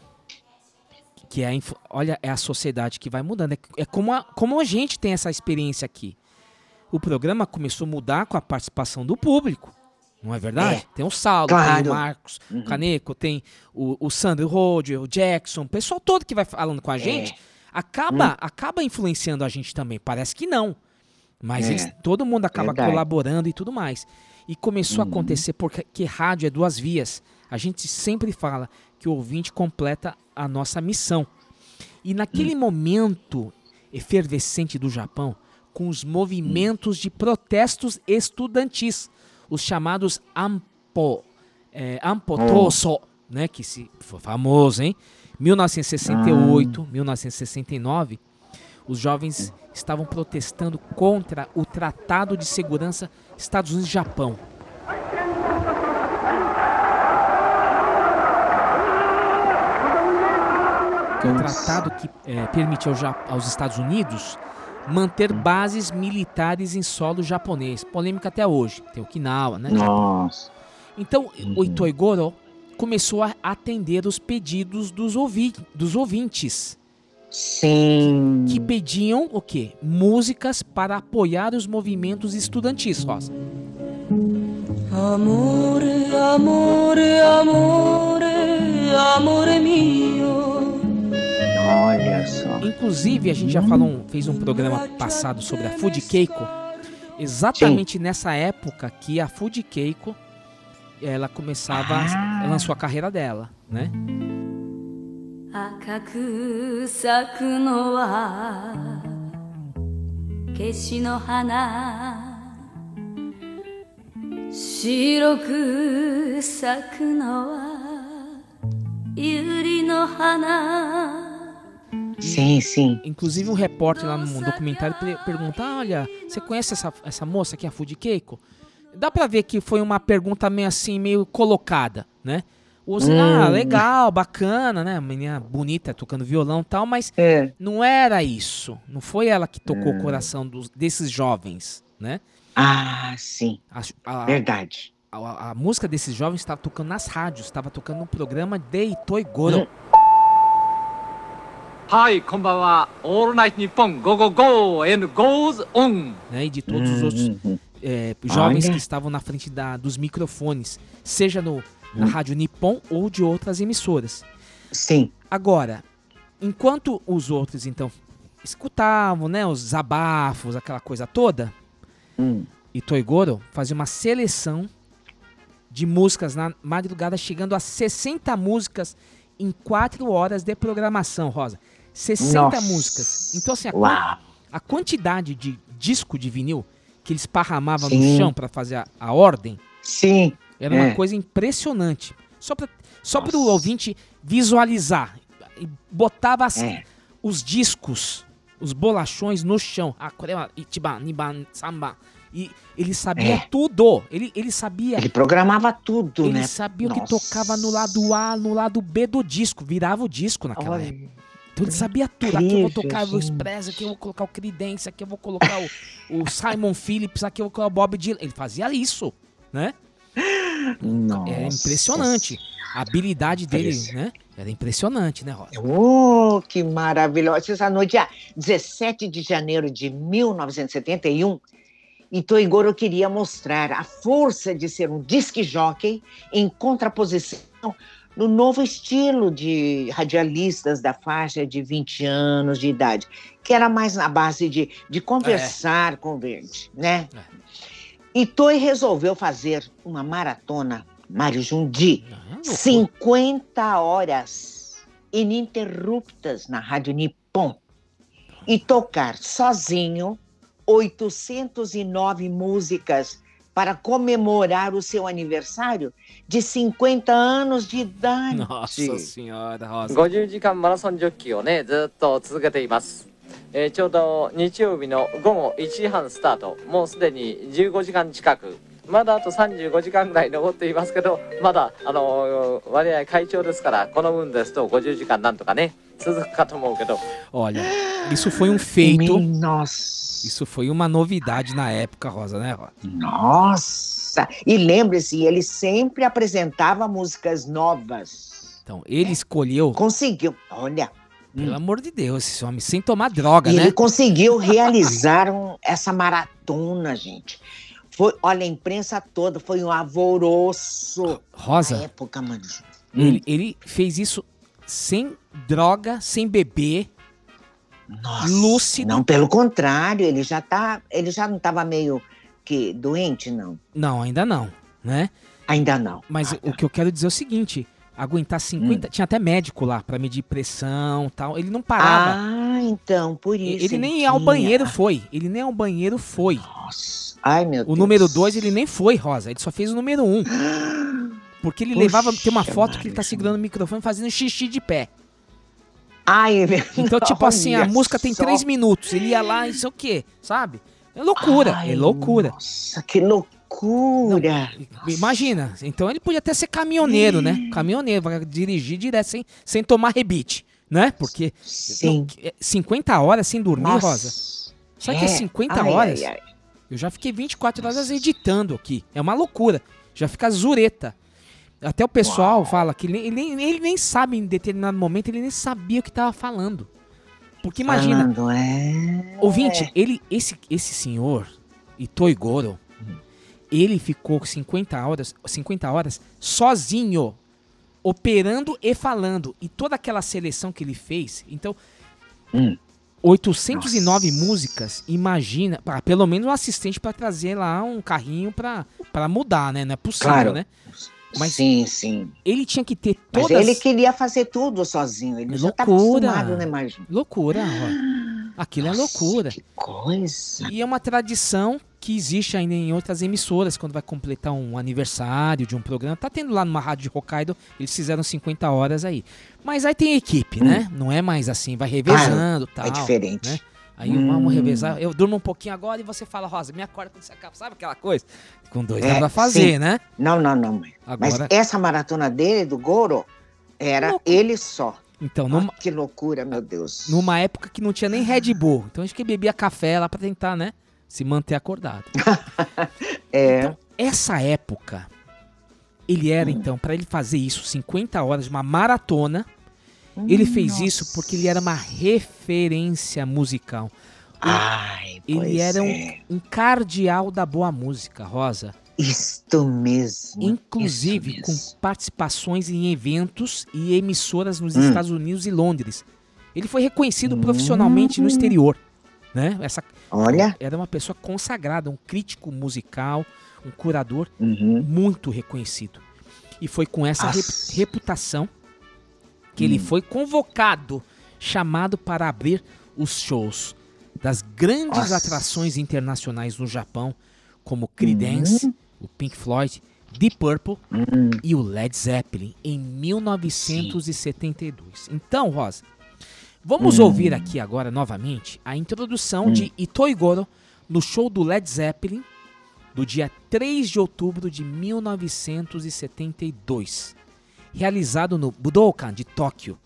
que é a, influ- olha, é a sociedade que vai mudando. É, é como, a, como a gente tem essa experiência aqui. O programa começou a mudar com a participação do público. Não é verdade? É. Tem o Saulo, tem Claro. o Marcos, Uhum. o Caneco, tem o, o Sandro Roger, o Jackson, o pessoal todo que vai falando com a gente, É. acaba, Hum. acaba influenciando a gente também. Parece que não. Mas É. eles- todo mundo acaba Verdade. colaborando e tudo mais. E começou a Uhum. acontecer porque que rádio é duas vias. A gente sempre fala que o ouvinte completa a nossa missão. E naquele Hum. momento efervescente do Japão, com os Hum. movimentos de protestos estudantis, os chamados Ampo, é, Ampotoso, né, que se foi famoso, hein? 1968, Ah. 1969, os jovens estavam protestando contra o Tratado de Segurança Estados Unidos um tratado que é, permite ao aos Estados Unidos manter bases militares em solo japonês. Polêmica até hoje. Tem Okinawa, né? Nossa. Então, o Itoigoro começou a atender os pedidos dos, ouvi dos ouvintes, Sim. que pediam o quê? Músicas para apoiar os movimentos estudantis, Rosa. Amore, amore, amore, amore mio. Olha só. Inclusive, a gente já falou, um- fez um programa passado sobre a Food Keiko. Exatamente nessa época que a Food Keiko ela começava, Ah. ela lançou a carreira dela, né? 赤く咲くのはケシの花白く咲くのは百合の花 Sim, sim. Inclusive um repórter lá no documentário per- pergunta: "Olha, você conhece essa, essa moça aqui, a Food Keiko?" Dá pra ver que foi uma pergunta meio assim, meio colocada, né? Os, Hum. Ah, legal, bacana, né? Menina bonita, tocando violão e tal, mas É. não era isso. Não foi ela que tocou É. o coração dos, desses jovens, né? Ah, sim. A, a- Verdade. a- a música desses jovens estava tocando nas rádios, estava tocando no programa de Itoigoro. Hum. Hi, konbanwa. All night Nippon, go go go and goes on. Né, e de todos os outros é, jovens que estavam na frente da, dos microfones, seja no, na Rádio Nippon ou de outras emissoras. Sim. Agora, enquanto os outros, então, escutavam, né, os abafos, aquela coisa toda, hum. Itoigoro fazia uma seleção de músicas na madrugada, chegando a 60 músicas em 4 horas de programação, Rosa. 60 Nossa. músicas. Então, assim, a, Uau. a quantidade de disco de vinil que eles parramavam no chão para fazer a, a ordem Sim. era É. uma coisa impressionante. Só para só o ouvinte visualizar. Botava as- É. os discos, os bolachões no chão. Ah. E ele sabia É. tudo. Ele, ele sabia. Ele programava tudo, Ele né? sabia o que tocava no lado A, no lado B do disco. Virava o disco naquela Olha, época. Então ele sabia tudo. Aqui eu vou tocar o. Express, aqui eu vou colocar o Creedence, aqui eu vou colocar o, o Simon Phillips, aqui eu vou colocar o Bob Dylan. Ele fazia isso, né? Nossa. Era impressionante. A habilidade dele, né? Era impressionante, né, Rosa? Oh, que maravilhoso. Essa no dia 17 de janeiro de 1971, Ito Igoro queria mostrar a força de ser um disc jockey em contraposição no novo estilo de radialistas da faixa de 20 anos de idade, que era mais na base de, de conversar com o verde, né? Itoi resolveu fazer uma maratona, Mário Jundi, 50 horas ininterruptas na Rádio Nippon e tocar sozinho 809 músicas para comemorar o seu aniversário de 50 anos de idade. Nossa senhora, Rosa. 50時間マラソンジョッキーをねずっと続けています、えーちょうど日曜日の午後1時半スタートもうすでに15時間近くまだあと35時間ぐらい残っていますけどまだあのー割合会長ですからこの分ですと50時間なんとかね続くかと思うけど Olha, isso foi um feito. Nossa. Isso foi uma novidade na época, Rosa, né, Rosa? Nossa! E lembre-se, ele sempre apresentava músicas novas. Então, ele escolheu. Conseguiu, olha. Pelo amor de Deus, esse homem, sem tomar droga, E né? ele conseguiu realizar um- essa maratona, gente. Foi, olha, a imprensa toda foi um alvoroço. Rosa. Na época, mano. Ele, ele fez isso sem droga, sem beber. Nossa, lúcido. Não, pelo contrário, ele já tá, ele já não estava meio que doente, não. Não, ainda não, né? Ainda não. Mas o que eu quero dizer é o seguinte: aguentar Hum. 50. Tinha até médico lá pra medir pressão tal. Ele não parava. Ah, então, por isso. ele nem ao tinha. banheiro foi. Ele nem ao banheiro foi. Nossa. Ai, meu O Deus. número 2 ele nem foi, Rosa. Ele só fez o número 1. Um. Porque ele levava. Tem uma Puxa, foto que ele tá segurando o microfone fazendo xixi de pé. Ai, meu Então, tipo assim, a olha música tem só. três minutos. Ele ia lá e sei o quê, sabe? É loucura, Ai, é loucura. Nossa, que loucura. Imagina, então ele podia até ser caminhoneiro, né? Caminhoneiro, vai dirigir direto sem, sem tomar rebite, né? Porque Sim. não, é 50 horas sem dormir, Nossa. Rosa. Sabe que É. é 50 Ai, horas? ai, ai. Eu já fiquei 24 horas editando aqui. É uma loucura. Já fica zureta. Até o pessoal fala que ele, ele, nem- ele nem sabe em determinado momento, ele nem sabia o que estava falando. Porque imagina, Falando, é. Ouvinte, ele, esse, esse senhor, Itoi Goro, ele ficou 50 horas, 50 horas sozinho, operando e falando. E toda aquela seleção que ele fez, então, Hum. 809 músicas, imagina, ah, pelo menos um assistente para trazer lá um carrinho para mudar, né? Não é possível, Claro. né? Mas sim, sim. Ele tinha que ter Mas todas... ele queria fazer tudo sozinho. Ele já tá Loucura. acostumado, né, Marjo? Loucura, ó. Aquilo é loucura. Que coisa. E é uma tradição que existe ainda em outras emissoras, quando vai completar um aniversário de um programa. Tá tendo lá numa rádio de Hokkaido, eles fizeram 50 horas aí. Mas aí tem equipe, né? Não é mais assim, vai revezando Claro, tal. é diferente. Né? Aí Hum. vamos revezar. Eu durmo um pouquinho agora e você fala, Rosa, me acorda quando você acaba. Sabe aquela coisa? Com dois É, dá pra fazer, sim. né? Não, não, não. mãe. Mas Agora- essa maratona dele, do Goro, era ele só. Então, numa, Que loucura, meu Deus. numa época que não tinha nem Red Bull. Então a gente que bebia café lá pra tentar, né? Se manter acordado. É. Então, essa época, ele era, então, para ele fazer isso, 50 horas de uma maratona, ele fez isso porque ele era uma referência musical. Ai, ele era um, é. um cardeal da boa música, Rosa. Isto mesmo. Inclusive isso com mesmo. participações em eventos e emissoras nos Hum. Estados Unidos e Londres. Ele foi reconhecido profissionalmente no exterior. Né? Essa, Olha. Era uma pessoa consagrada, um crítico musical, um curador Uhum. muito reconhecido. E foi com essa rep- Nossa. reputação que ele Hum. foi convocado, chamado para abrir os shows das grandes Nossa. atrações internacionais no Japão, como Creedence, Hum. o Pink Floyd, Deep Purple Hum. e o Led Zeppelin em 1972. Então, Rosa, vamos Hum. ouvir aqui agora novamente a introdução de Itoi Goro no show do Led Zeppelin do dia 3 de outubro de 1972, realizado no Budokan de Tóquio.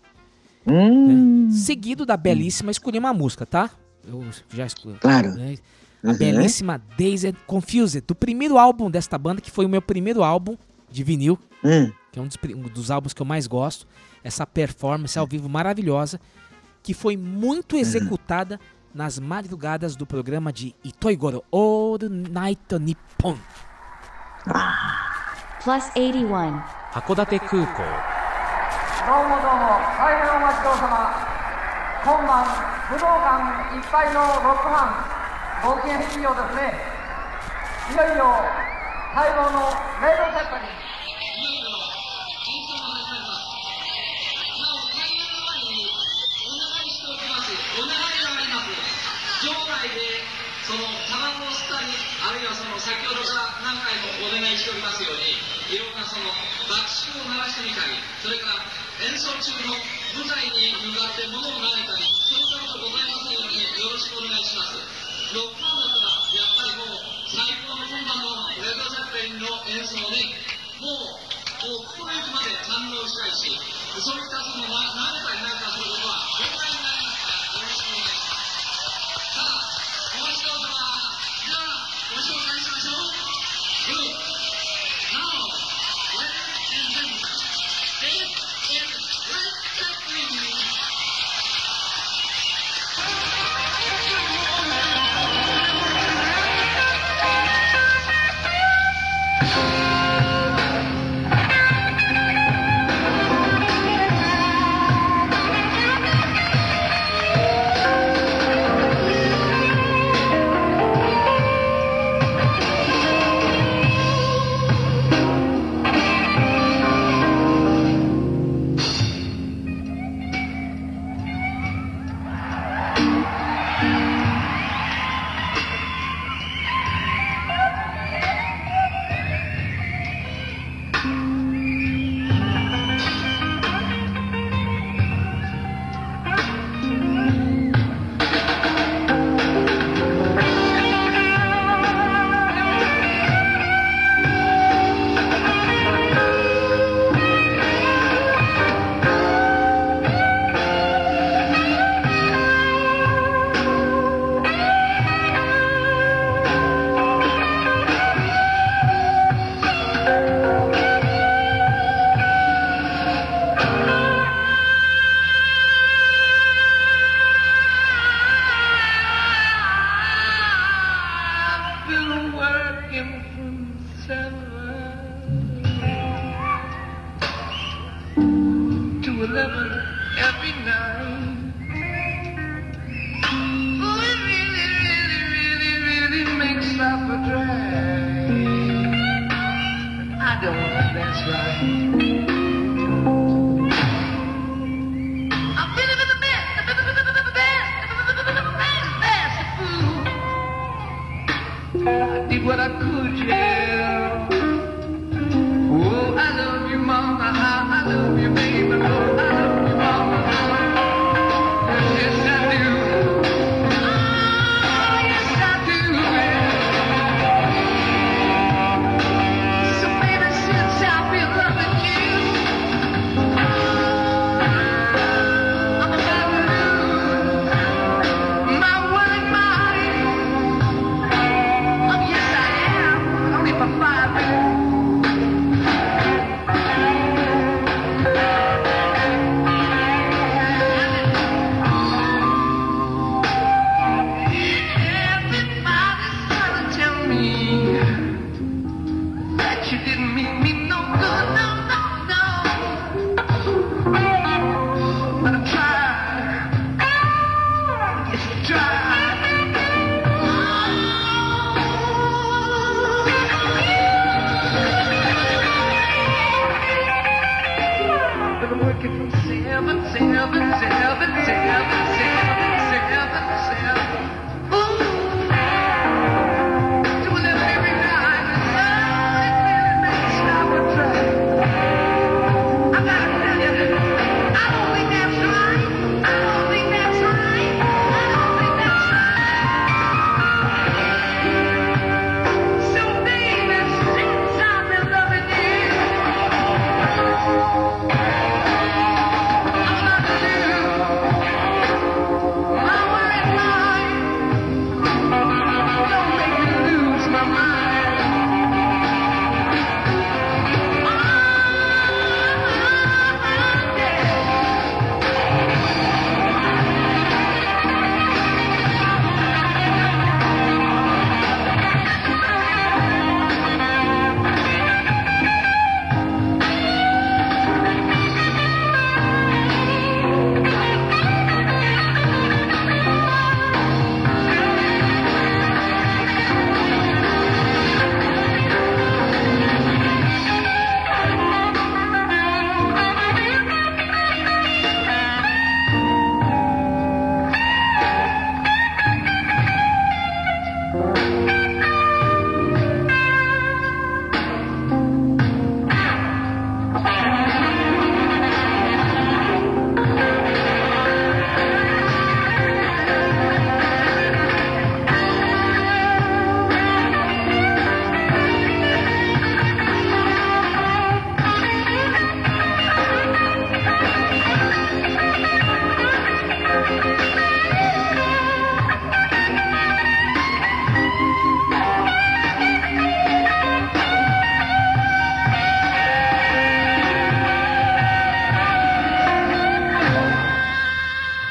Hum. Seguido da belíssima, escolhi uma música, tá? Eu já escolhi. Claro. né? A Uhum. belíssima Dazed Confused, do primeiro álbum desta banda, que foi o meu primeiro álbum de vinil, Hum. que é um dos, um dos álbuns que eu mais gosto. Essa performance ao vivo maravilhosa, que foi muito executada nas madrugadas do programa de Itoigoro All Night Nippon. Plus 81. 函館空港。どうもどうも大変お待ちどうさま。今晩武道館いっぱいのロックファンご機嫌いいようですね。いよいよ待望のレイド・セットリン。お願いがあります。場内でその先ほどから何回もお願いしておりますようにいろんなその爆竹を鳴らしてみたりそれから演奏中の舞台に向かって物を投げたりそういったことございませんようによろしくお願いします。ロックファンだったらやっぱりもう最高の今晩のレッド・ゼッペリンの演奏にもうもう心ゆくまで堪能したいしそういったその投げたりなんかすることは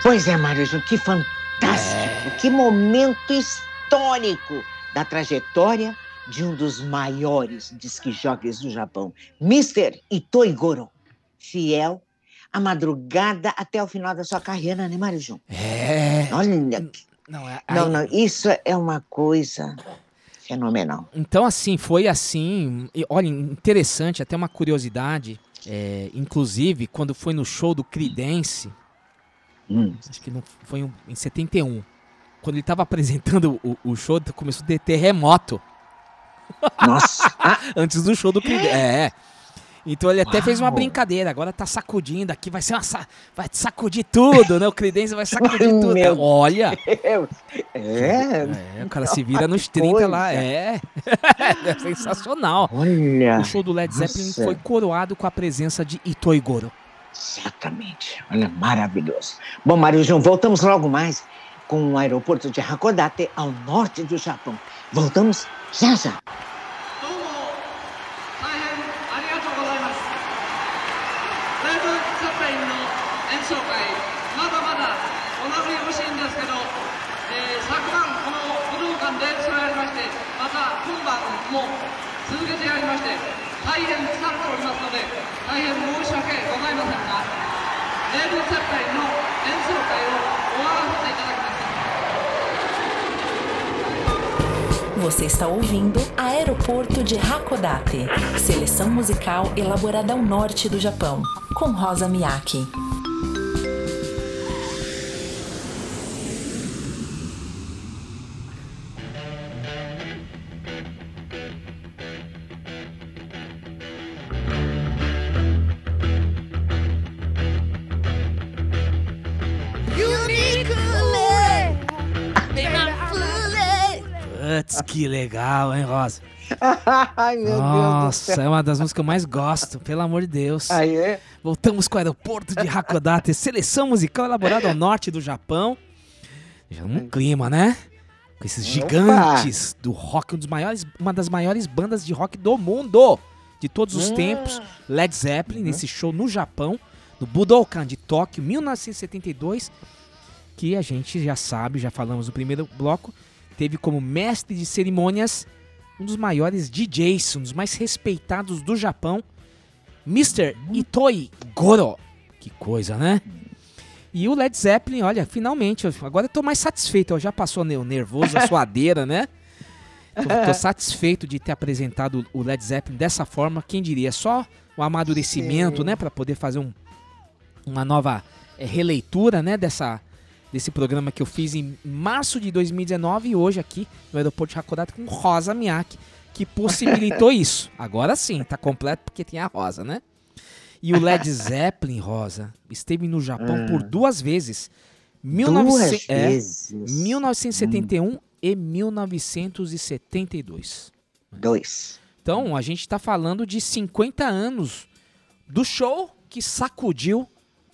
Pois é, Júnior, que fantástico, que momento histórico da trajetória de um dos maiores disc-jockeys do Japão, Mr. Itoi Goro, fiel à madrugada até o final da sua carreira, né, Júnior? É. Olha, Não, é, não, não, isso é uma coisa fenomenal. Então, assim, foi assim. e, olha, interessante, até uma curiosidade. é, inclusive, quando foi no show do Creedence, Hum. acho que não, foi um- em 71. Quando ele tava apresentando o, o show, começou a ter terremoto. Nossa! Antes do show do Creedence. É. Então ele até fez uma brincadeira. Agora tá sacudindo aqui, vai ser uma. sa- Vai sacudir tudo, né? O Creedence vai sacudir tudo. Meu Olha! Deus. É, É, o cara se vira nos 30 lá. É. é sensacional. olha. O show do Led Zeppelin Nossa. foi coroado com a presença de Itoi Goro. Exatamente. Olha, maravilhoso. Bom, Mário João, voltamos logo mais com o aeroporto de Hakodate, ao norte do Japão. Voltamos já já. Você está ouvindo Aeroporto de Hakodate, seleção musical elaborada ao norte do Japão, com Rosa Miyake. Putz, que legal, hein, Rosa? Ai, meu Deus do Nossa, céu. é uma das músicas que eu mais gosto, pelo amor de Deus. Aí é? Voltamos com o aeroporto de Hakodate, seleção musical elaborada ao norte do Japão. Já num clima, né? Com esses Opa! gigantes do rock, um dos maiores, uma das maiores bandas de rock do mundo, de todos os Hum. tempos. Led Zeppelin, Uhum. nesse show no Japão, no Budokan de Tóquio, 1972, que a gente já sabe, já falamos no primeiro bloco, teve como mestre de cerimônias um dos maiores DJs, um dos mais respeitados do Japão, Mr. Itoi Goro. Que coisa, né? E o Led Zeppelin, olha, finalmente, agora eu tô mais satisfeito. Eu já passou o nervoso, a suadeira, né? Tô, tô satisfeito de ter apresentado o Led Zeppelin dessa forma. Quem diria? Só o amadurecimento, Sim. né? Pra poder fazer um, uma nova eh, releitura, né? Dessa, desse programa que eu fiz em março de 2019 e hoje aqui no aeroporto de Hakodate com Rosa Miyake, que possibilitou isso. Agora sim, tá completo porque tem a Rosa, né? E o Led Zeppelin, Rosa, esteve no Japão Ah. por duas vezes. Duas 1900 é, vezes. 1971 e 1972. Dois. Então, a gente tá falando de 50 anos do show que sacudiu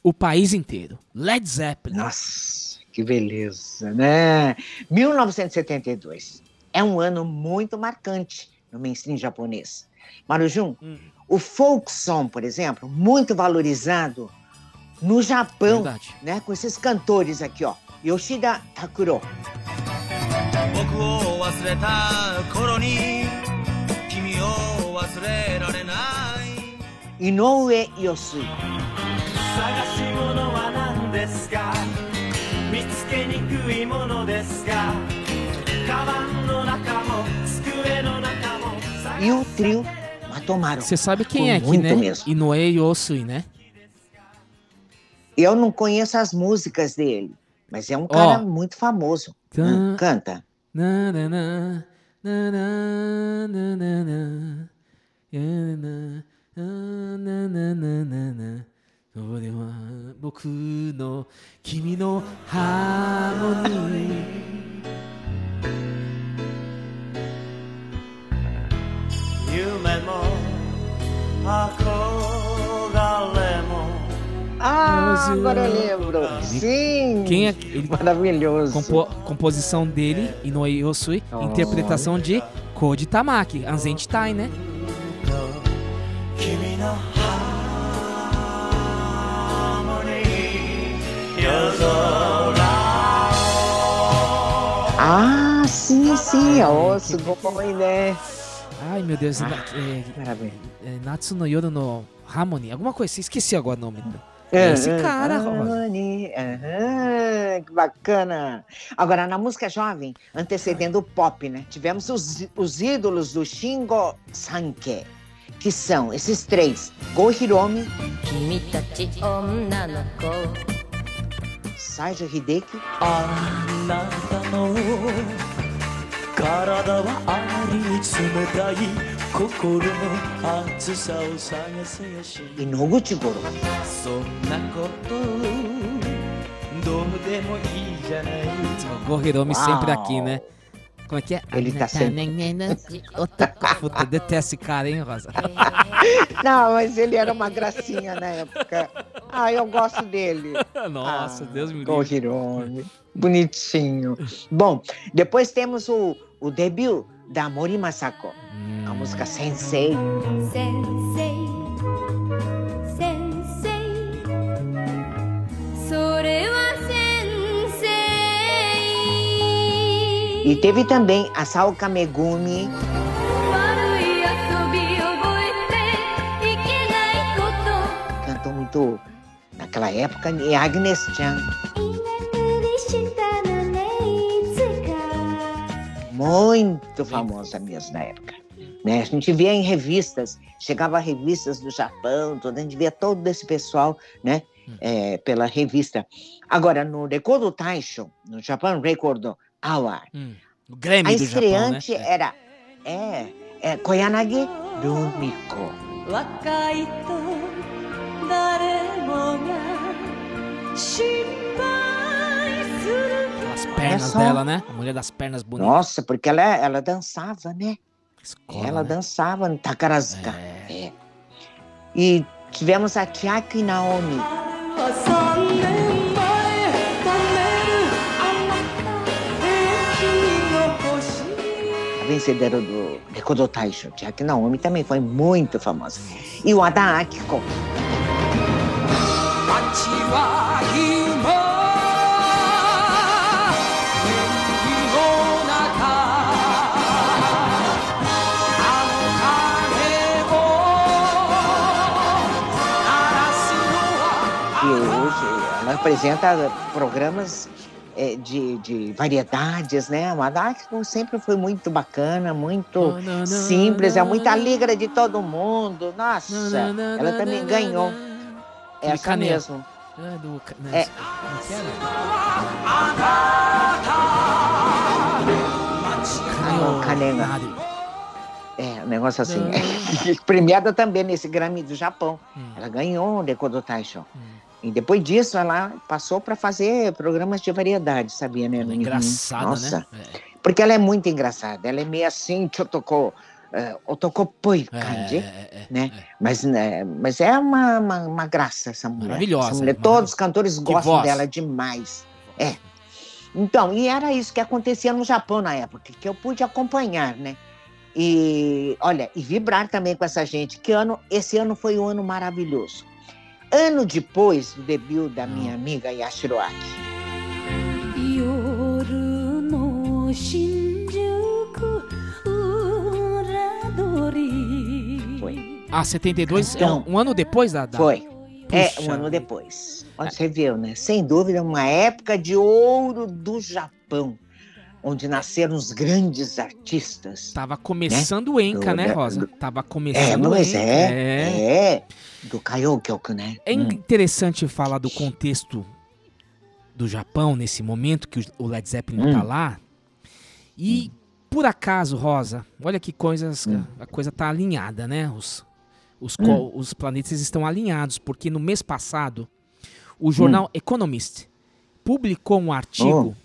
o país inteiro. Led Zeppelin. Nossa, que beleza, né? 1972 é um ano muito marcante no mainstream japonês. Marujun, Hum. o folk song, por exemplo, muito valorizado no Japão, Verdade. né? Com esses cantores aqui, ó. Yoshida Takuro, 僕を忘れた頃に君を忘れられない Inoue Yosui. 探し物は何ですか見つけにくいものですかカバンの中も机の中も E o trio Matomaru. Você sabe quem Foi é aqui, muito né? mesmo. Inoue Yosui, né? Eu não conheço as músicas dele, mas é um cara Ó. muito famoso. Tan- Ah, Canta. Na, na, na, na, na, na, na, na. Ya, na, na, na, na, na, na, na. それは僕の君のハーモニー夢も憧れも Ah, agora eu lembro. Sim. Quem é ele, Maravilhoso. compo- composição dele, Inoue Yosui, interpretação de Koji Tamaki, Anzentai, né? Ah, sim, sim, ó, Sugoi, mãe, né? Ai, meu Deus, ah, é, é, Natsuno Yoru no Harmony, alguma coisa, esqueci agora o nome. É, Esse é, cara, Harmony, que bacana. Agora, na música jovem, antecedendo o pop, né? Tivemos os, os ídolos do Shingo Sanke que são esses três: Go Hiromi, Kimitachi no Ko, の子 Saijo Hideki あなたの体はあり冷たい心の熱さを探せやし e Noguchi Goro. そんなことどうでもいいじゃない O Gohiromi Uau. sempre aqui, né? Como é que é? Ele tá sempre. Puta, detesto esse cara, hein, Rosa? É. Não, mas ele era uma gracinha na época. Ah, eu gosto dele. Nossa, ah, Deus me livre. Com o Hirome. Bonitinho. Bom, depois temos o, o debut da Mori Masako. Hum. A música Sensei. Sensei. Sensei. Sore E teve também a Sao Kamegumi. Cantou muito naquela época, né? e Agnes Chan. Muito famosa mesmo na época. Né? A gente via em revistas, chegava revistas do Japão, a gente via todo esse pessoal né? Hum. É, pela revista. Agora, no Record Taisho, no Japão Record ao ar. Hum, o Grêmio a do estreante Japão, né? É. era é, é Koyanagi Rumiko. As pernas dela, né? A mulher das pernas bonitas. Nossa, porque ela, ela dançava, né? Escola, ela né? dançava no Takarazuka. É. É. E tivemos a Kiaki Naomi. vencedora do Rekodou Taisho, que a Naomi também foi muito famosa. E o Ada Akiko. E hoje ela apresenta programas eh, de, de variedades, né? A Madaki sempre foi muito bacana, muito simples, é muito alegre de todo mundo. Nossa, ela também ganhou. Essa Canela. mesmo. É do. É. né? Canela. É, um negócio assim. Premiada também nesse Grammy do Japão. Ela ganhou o Decodo Taisho. E depois disso, ela passou para fazer programas de variedade, sabia, né? É engraçada, Nossa. né? Porque ela é muito engraçada. Ela é meio assim, chotoko, uh, otokopoi É, kanji, é, é, né? Mas, né, mas é uma, uma, uma graça essa mulher. Maravilhosa, Essa mulher, maravilhosa. todos os cantores gostam dela demais. É. Então, e era isso que acontecia no Japão na época, que eu pude acompanhar, né? E, olha, e vibrar também com essa gente. Que ano? Esse ano foi um ano maravilhoso ano depois do debut da minha ah. amiga Yashiroaki. Foi. Ah, 72 é então, é um, ano depois da, da... Foi. É, Puxa. É, um ano depois. Onde é. você viu, né? Sem dúvida, uma época de ouro do Japão, onde nasceram os grandes artistas. Tava né? começando né? o Enca, do, né, Rosa? Do... Tava é, começando é, mas o Enca. É, é. é do Kaiokyoku, né? É Hum. interessante falar do contexto do Japão nesse momento que o Led Zeppelin tá Hum. lá. E por acaso, Rosa, olha que coisas, Hum. a coisa tá alinhada, né? Os, os, co- os planetas estão alinhados, porque no mês passado o jornal Economist publicou um artigo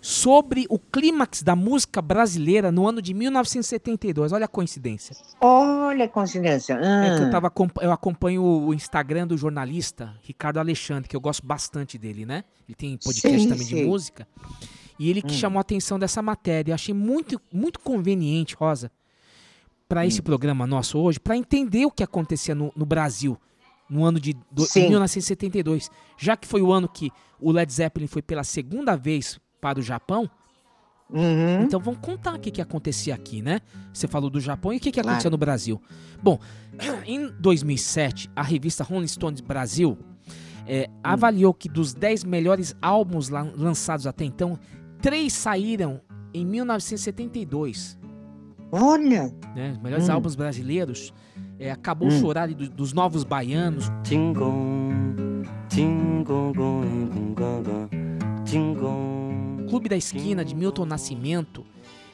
sobre o clímax da música brasileira no ano de 1972. Olha a coincidência. Olha a coincidência. É que eu, Ah, tava, eu acompanho o Instagram do jornalista Ricardo Alexandre, que eu gosto bastante dele, né? Ele tem podcast Sim, também de sim. música. E ele que Hum. chamou a atenção dessa matéria. Eu achei muito, muito conveniente, Rosa, para Hum. esse programa nosso hoje, para entender o que acontecia no, no Brasil no ano de do- Sim. 1972. Já que foi o ano que o Led Zeppelin foi pela segunda vez para o Japão, Uhum. Então vamos contar o que, que acontecia aqui, né? Você falou do Japão e o que, que Claro. aconteceu no Brasil. Bom, em 2007, a revista Rolling Stones Brasil é, avaliou que dos 10 melhores álbuns lan- lançados até então, três saíram em 1972. Olha! Né? Os melhores Hum. álbuns brasileiros. É, Acabou Hum. Chorar do- dos Novos Baianos. Clube da Esquina, de Milton Nascimento.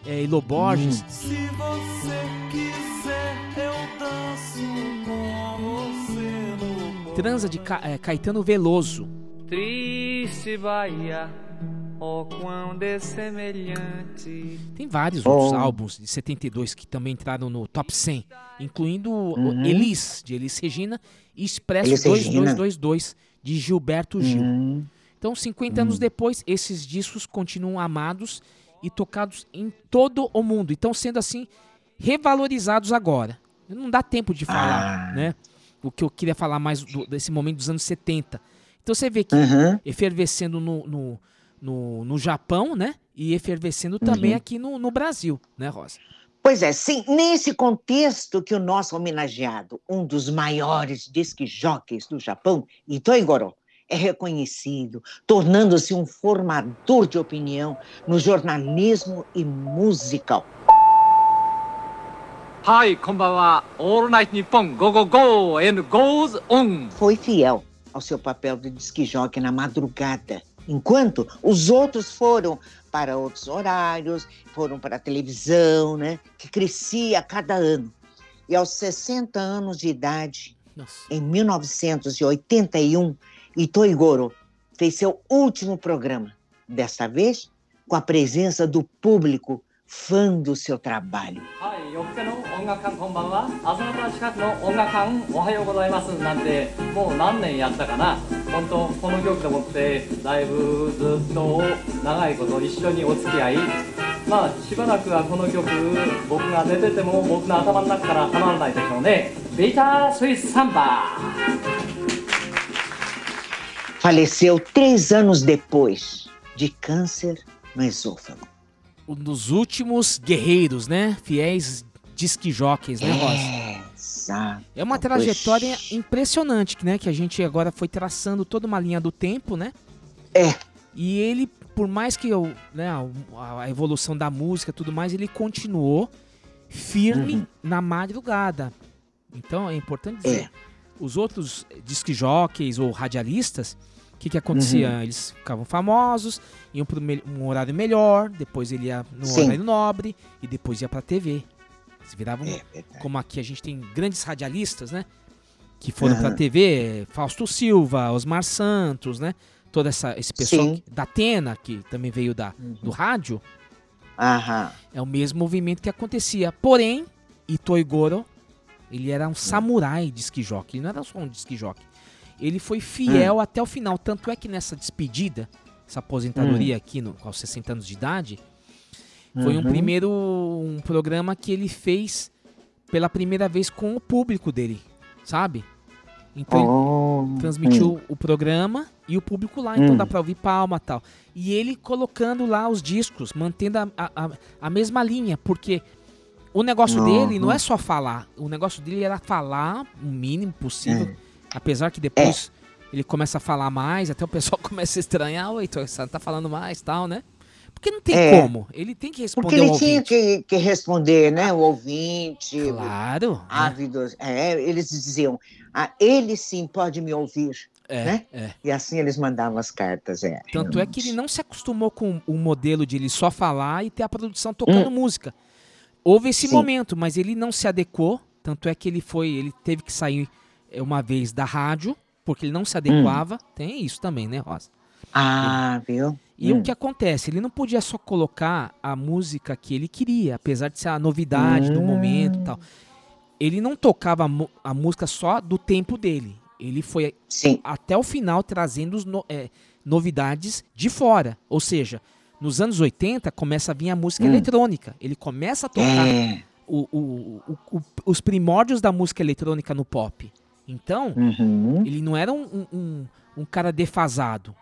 É, Elo Borges. Se você quiser, eu danço com você no Transa de Ca- é, Caetano Veloso. Triste Bahia, oh quão dessemelhante. Tem vários outros Oh. álbuns de 72 que também entraram no top 100, incluindo Uhum. Elis, de Elis Regina, e Expresso Elis Regina. 2222, de Gilberto Gil. Uhum. Então, 50 anos depois, esses discos continuam amados e tocados em todo o mundo. Então, sendo assim, revalorizados agora. Não dá tempo de falar, Ah. né? O que eu queria falar mais do- desse momento dos anos 70. Então, você vê que Uhum. efervescendo no, no, no, no Japão, né? E efervescendo também Uhum. aqui no, no Brasil, né, Rosa? Pois é, sim, nesse contexto que o nosso homenageado, um dos maiores disc jockeys do Japão, Ito Igoro, é reconhecido, tornando-se um formador de opinião no jornalismo e musical. はい、こんばんは。オールナイトニッポン Go Go Go and Goes On. Foi fiel ao seu papel de disquijoque na madrugada, enquanto os outros foram para outros horários, foram para a televisão, né, que crescia a cada ano. E aos 60 anos de idade, Nossa. em 1981, Itoigoro fez seu último programa, desta vez com a presença do público fã do seu trabalho. Oi, まあしばらくはこの曲僕が寝てても僕の頭の中から離れないでしょうねビタースイスサンバー Faleceu três anos depois de câncer no esôfago. Um dos últimos guerreiros, né? Fiéis jockeys, né, Rosa? Exato. É uma trajetória impressionante, né? Que a gente agora foi traçando toda uma linha do tempo, né? É. E ele, por mais que eu, né, a, evolução da música e tudo mais, ele continuou firme Uhum. na madrugada. Então é importante dizer. É. Os outros disc jockeys ou radialistas, o que, que acontecia? Uhum. Eles ficavam famosos, iam para um horário melhor, depois ele ia no Sim. horário nobre e depois ia para TV. Eles viravam, É como aqui a gente tem grandes radialistas, né? Que foram para Aham. TV, Fausto Silva, Osmar Santos, né? Todo essa, esse pessoal Sim. Uhum. da Atena, que também veio da, do rádio, Aham. é o mesmo movimento que acontecia. Porém, Ito Igoro, ele era um samurai disc jockey, ele não era só um disc jockey. Ele foi fiel até o final, tanto é que nessa despedida, essa aposentadoria aqui no, aos 60 anos de idade, foi um Uhum. primeiro um programa que ele fez pela primeira vez com o público dele, sabe? Então Oh, ele transmitiu hum. o programa e o público lá, então Hum. dá pra ouvir palma e tal. E ele colocando lá os discos, mantendo a, a, a- mesma linha, porque o negócio dele não Uhum. é só falar, o negócio dele era falar o mínimo possível, É. apesar que depois ele começa a falar mais, até o pessoal começa a estranhar, oi, então, você tá falando mais tal, né? Porque não tem É. como, ele tem que responder Porque ele ao tinha que, que responder, né? O ouvinte. Claro. Ávidos. É, eles diziam, ah, ele sim pode me ouvir. É, né? é. E assim eles mandavam as cartas. É, Tanto é que ele não se acostumou com o modelo de ele só falar e ter a produção tocando música. Houve esse Hum. Sim. momento, mas ele não se adequou. Tanto é que ele foi, ele teve que sair é, uma vez da rádio, porque ele não se adequava. Tem isso também, né, Rosa? Ah, viu? E Hum. o que acontece? Ele não podia só colocar a música que ele queria, apesar de ser a novidade do Hum. momento e tal. Ele não tocava a, música só do tempo dele. Ele foi até o final trazendo os no- é, novidades de fora. Ou seja, nos anos 80 começa a vir a música Hum. eletrônica. Ele começa a tocar É. o- o- o- os primórdios da música eletrônica no pop. Então, Uhum. ele não era um, um- um- cara defasado.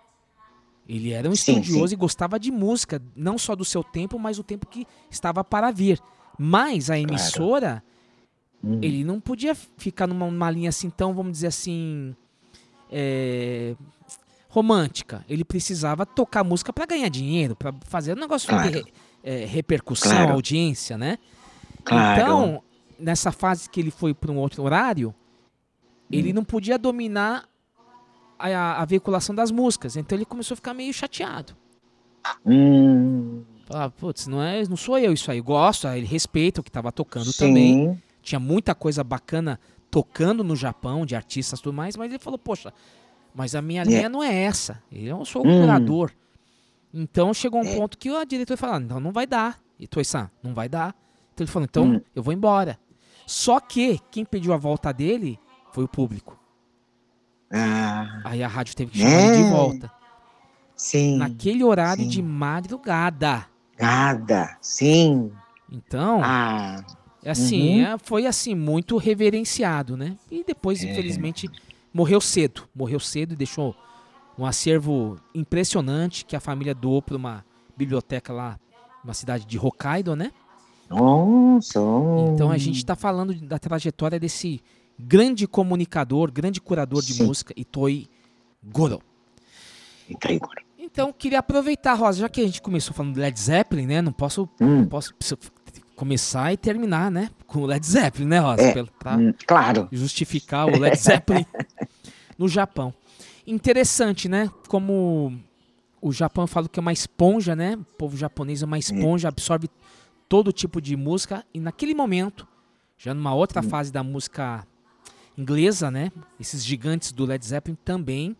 Ele era um Sim, estudioso sim. e gostava de música, não só do seu tempo, mas do tempo que estava para vir. Mas a emissora, Hum. ele não podia ficar numa, numa linha assim tão, vamos dizer assim, é, romântica. Ele precisava tocar música para ganhar dinheiro, para fazer um negócio de Claro. re- é, repercussão, Claro. audiência, né? Claro. Então, nessa fase que ele foi para um outro horário. Ele não podia dominar a, a veiculação das músicas. Então ele começou a ficar meio chateado. Hum, Falar, putz, não, é, não sou eu isso aí. Gosto, ele respeita o que estava tocando Sim. também. Tinha muita coisa bacana tocando no Japão, de artistas e tudo mais, mas ele falou, poxa, mas a minha É. linha não é essa. Eu sou o Hum. curador. Então chegou um É. ponto que a diretora falou, então não vai dar. E Toisan, não vai dar. Então ele falou, então Hum. eu vou embora. Só que quem pediu a volta dele foi o público. ah, Aí a rádio teve que chamar ele de É. volta. sim. Naquele horário sim. de madrugada. Nada, sim. Então, Ah, é assim, uhum. é- foi assim, muito reverenciado, né? E depois, É. infelizmente, morreu cedo. Morreu cedo e deixou um acervo impressionante que a família doou para uma biblioteca lá, uma cidade de Hokkaido, né? nossa. Então a gente está falando da trajetória desse grande comunicador, grande curador de Sim. música, Itoi Goro. Itoi Goro. Então, queria aproveitar, Rosa, já que a gente começou falando do Led Zeppelin, né? Não posso, Hum. não posso começar e terminar, né? Com o Led Zeppelin, né, Rosa? É, pra hum, claro. justificar o Led Zeppelin no Japão. Interessante, né? Como o Japão eu falo que é uma esponja, né? O povo japonês é uma esponja, absorve todo tipo de música. E naquele momento, já numa outra fase da música inglesa, né? Esses gigantes do Led Zeppelin também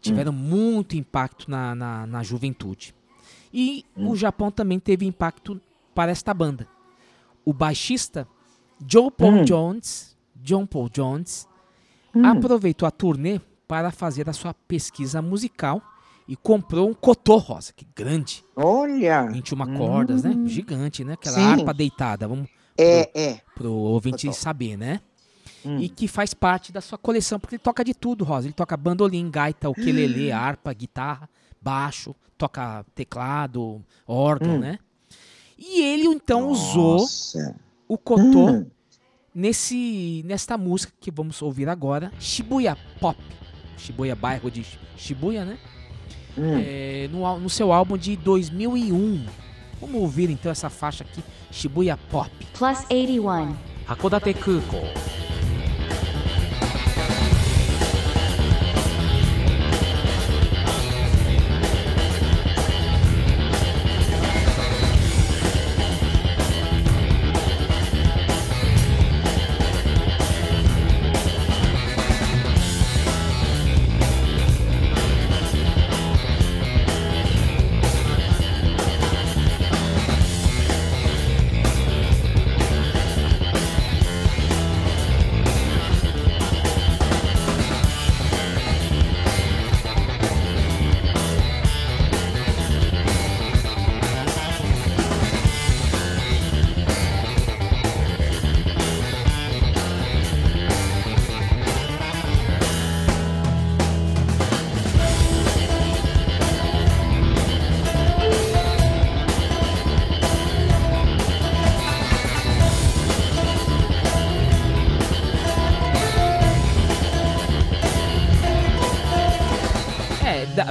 tiveram muito impacto na, na, na juventude. E o Japão também teve impacto para esta banda. O baixista Joe Paul Hum. Jones, John Paul Jones, Hum. aproveitou a turnê para fazer a sua pesquisa musical e comprou um cotô rosa, que grande, Olha. 21 cordas, né? Hum. Gigante, né? Aquela Sim. harpa deitada, vamos É, é. pro ouvinte Cotô. saber, né? Hum. E que faz parte da sua coleção, porque ele toca de tudo, Rosa. Ele toca bandolim, gaita, ukulele, Hum. harpa, guitarra, baixo, toca teclado, órgão, Hum. né? E ele então usou Nossa. o cotô Hum. nesse nesta música que vamos ouvir agora, Shibuya Pop. Shibuya, bairro de Shibuya, né? Hum. É, no, no seu álbum de 2001. Vamos ouvir então essa faixa aqui, Shibuya Pop. Plus 81. Hakodate Kuko.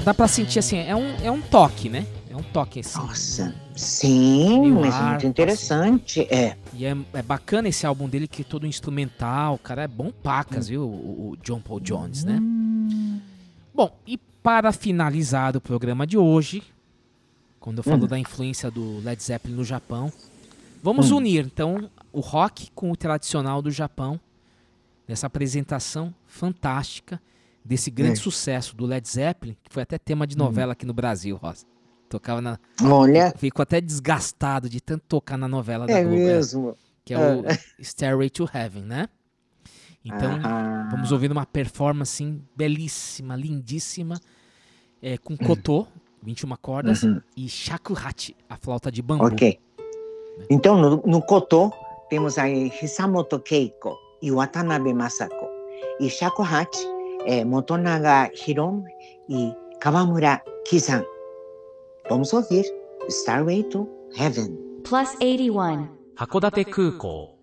Dá, pra sentir assim, é um, é um toque, né? É um toque assim. Nossa. Sim, Meio mas harpa, muito interessante. É. E é, é bacana esse álbum dele, que é todo instrumental, cara, é bom Hum. pacas, viu? O, o John Paul Jones, né? Bom, e para finalizar o programa de hoje, quando eu falo Hum. da influência do Led Zeppelin no Japão, vamos Hum. unir então o rock com o tradicional do Japão nessa apresentação fantástica desse grande É. sucesso do Led Zeppelin, que foi até tema de Hum. novela aqui no Brasil, Rosa. Tocava na. Olha. Ficou até desgastado de tanto tocar na novela da É Globo. mesmo. Que é o Ah. Stairway to Heaven, né? Então, Aham. vamos ouvir uma performance assim, belíssima, lindíssima, é, com Kotô, 21 cordas, Uhum. e Shakuhachi, a flauta de bambu. Ok. Então, no, no Kotô, temos aí Hisamoto Keiko e Watanabe Masako. E Shakuhachi, é Motonaga Hiromu e Kawamura Kizan. Vamos ouvir Starway to Heaven. Plus 81. 函館空港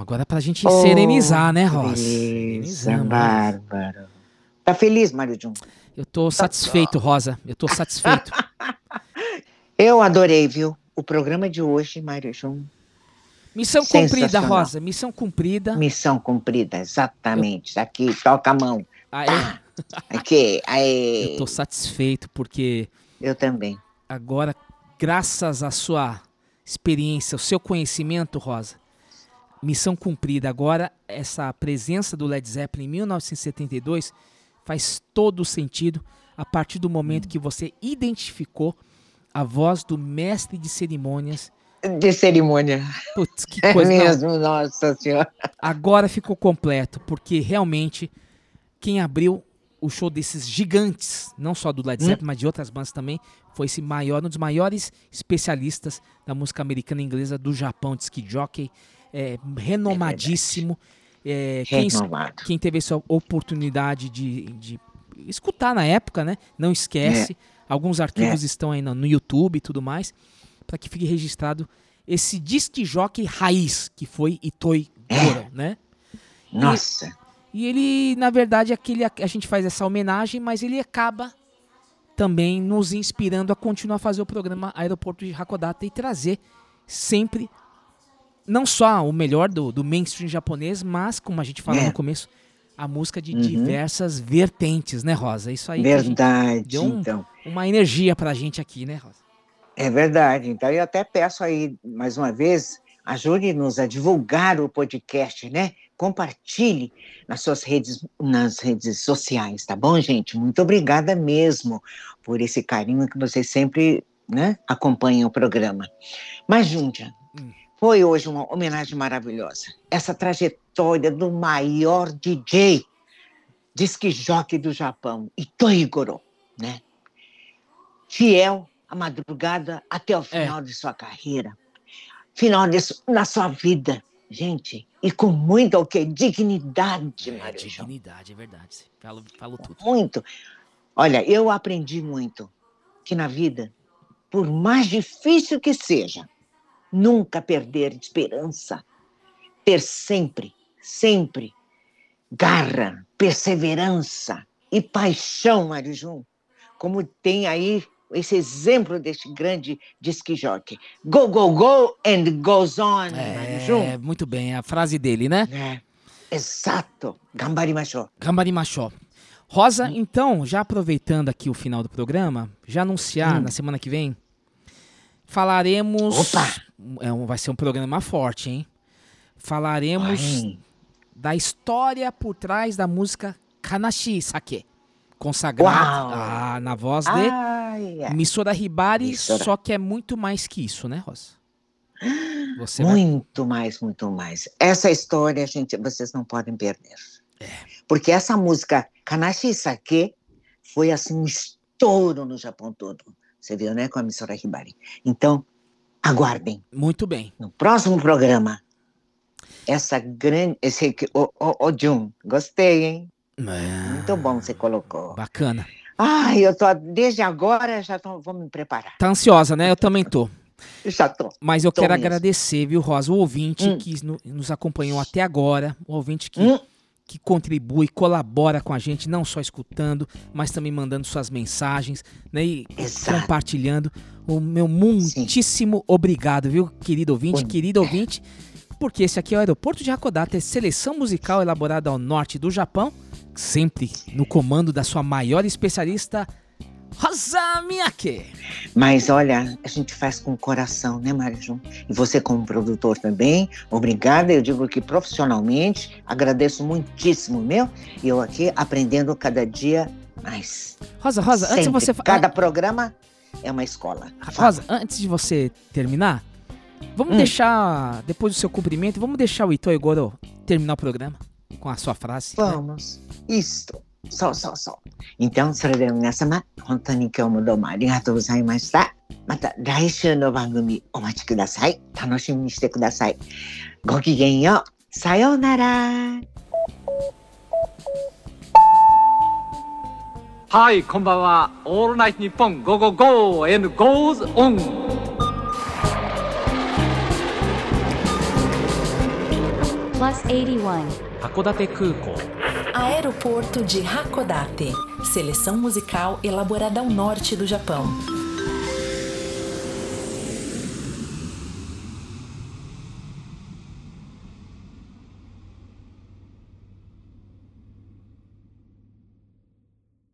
Agora pra gente Oh, serenizar, né, Rosa? Beleza, bárbaro. Tá feliz, Mário Jun? Eu tô satisfeito, Rosa. Eu tô satisfeito. Eu adorei, viu? O programa de hoje, Mário Jun. Missão cumprida. Rosa. Missão cumprida. Missão cumprida, exatamente. Aqui, toca a mão. Aê. Aqui, aê. Eu tô satisfeito porque Eu também. agora, graças à sua experiência, ao seu conhecimento, Rosa, missão cumprida. Agora, essa presença do Led Zeppelin em 1972 faz todo o sentido a partir do momento que você identificou a voz do mestre de cerimônias. De cerimônia. Putz, que É coisa. não. mesmo, nossa senhora. Agora ficou completo, porque realmente quem abriu o show desses gigantes, não só do Led Hum. Zeppelin, mas de outras bandas também, foi esse maior, um dos maiores especialistas da música americana e inglesa do Japão, de ski jockey, é, renomadíssimo. É, quem, quem teve essa oportunidade de, de escutar na época, né? Não esquece. Alguns arquivos É. estão aí no, no YouTube e tudo mais, para que fique registrado esse disc jockey raiz, que foi Itoi Goro, né? E- Nossa. E ele, na verdade, aquele a gente faz essa homenagem, mas ele acaba também nos inspirando a continuar a fazer o programa Aeroporto de Hakodate e trazer sempre não só o melhor do, do mainstream japonês, mas, como a gente falou É. no começo, a música de Uhum. diversas vertentes, né, Rosa? Isso aí Verdade, deu um- então. uma energia pra gente aqui, né, Rosa? É verdade. Então, eu até peço aí, mais uma vez, ajude-nos a divulgar o podcast, né? Compartilhe nas suas redes, nas redes sociais, tá bom, gente? Muito obrigada mesmo por esse carinho que vocês sempre né, acompanham o programa. Mas, Júndia, foi hoje uma homenagem maravilhosa. Essa trajetória do maior DJ, disque jockey do Japão, Ito Goro, né? fiel à madrugada até o final de sua carreira, final su- na sua vida, gente, e com muita o quê? Dignidade, Mário João. Dignidade, é verdade. Falo, falo tudo. Muito. Olha, eu aprendi muito que na vida, por mais difícil que seja, nunca perder esperança, ter sempre, sempre garra, perseverança e paixão, Mário Jun, como tem aí esse exemplo deste grande disque jockey. Go, go, go and goes on, Mário Jun. É, muito bem, a frase dele, né? É, exato. Gambarimashou. Gambarimachó. Rosa, então, já aproveitando aqui o final do programa, já anunciar Hum. na semana que vem, falaremos. É um, vai ser um programa forte, hein? Falaremos Ai. da história por trás da música Kanashi Sake, consagrada ah, na voz de Ai, ai. Misora Hibari, Misora. só que é muito mais que isso, né, Rosa? Você vai- Muito mais, muito mais. Essa história, gente, vocês não podem perder. É. Porque essa música Kanashi Sake foi assim um estouro no Japão todo. Você viu, né, com a Misora Hibari. Então, aguardem. Muito bem. No próximo programa, essa grande. Esse o, o, o Jun, gostei, hein? Muito bom você colocou. É, Bacana. Ai, eu tô desde agora já tô, vou me preparar. Tá ansiosa, né? Eu também tô. Já tô. Mas eu Tô quero mesmo. agradecer, viu, Rosa, o ouvinte Hum. que no- nos acompanhou até agora, o ouvinte que, Hum. Que contribui, colabora com a gente, não só escutando, mas também mandando suas mensagens, né, e Exato. compartilhando. O meu muitíssimo obrigado, viu, querido ouvinte, querido ouvinte, porque esse aqui é o Aeroporto de Hakodate, é seleção musical elaborada ao norte do Japão, sempre no comando da sua maior especialista, Rosa Miyake. Mas olha, a gente faz com o coração, né, Mário Jun? E você, como produtor também, obrigada. Eu digo que profissionalmente, agradeço muitíssimo, meu. E eu aqui aprendendo cada dia mais. Rosa, Rosa, antes de Sempre. você Cada programa é uma escola. Rosa, antes de você terminar, vamos Hum. deixar, depois do seu cumprimento, vamos deixar o Ito Egoro terminar o programa com a sua frase. né? Vamos. Isto. Só, só, só. Então, それでは皆様、本当に今日もどうもありがとうございました。また来週の番組お待ちください。楽しみにしてください。ごきげんよう。さようなら。はいこんばんは「オールナイトニッポンゴーゴーゴー and goes on」Plus 81. 函館空港 Aeroporto de Hakodate. Seleção musical elaborada ao norte do Japão.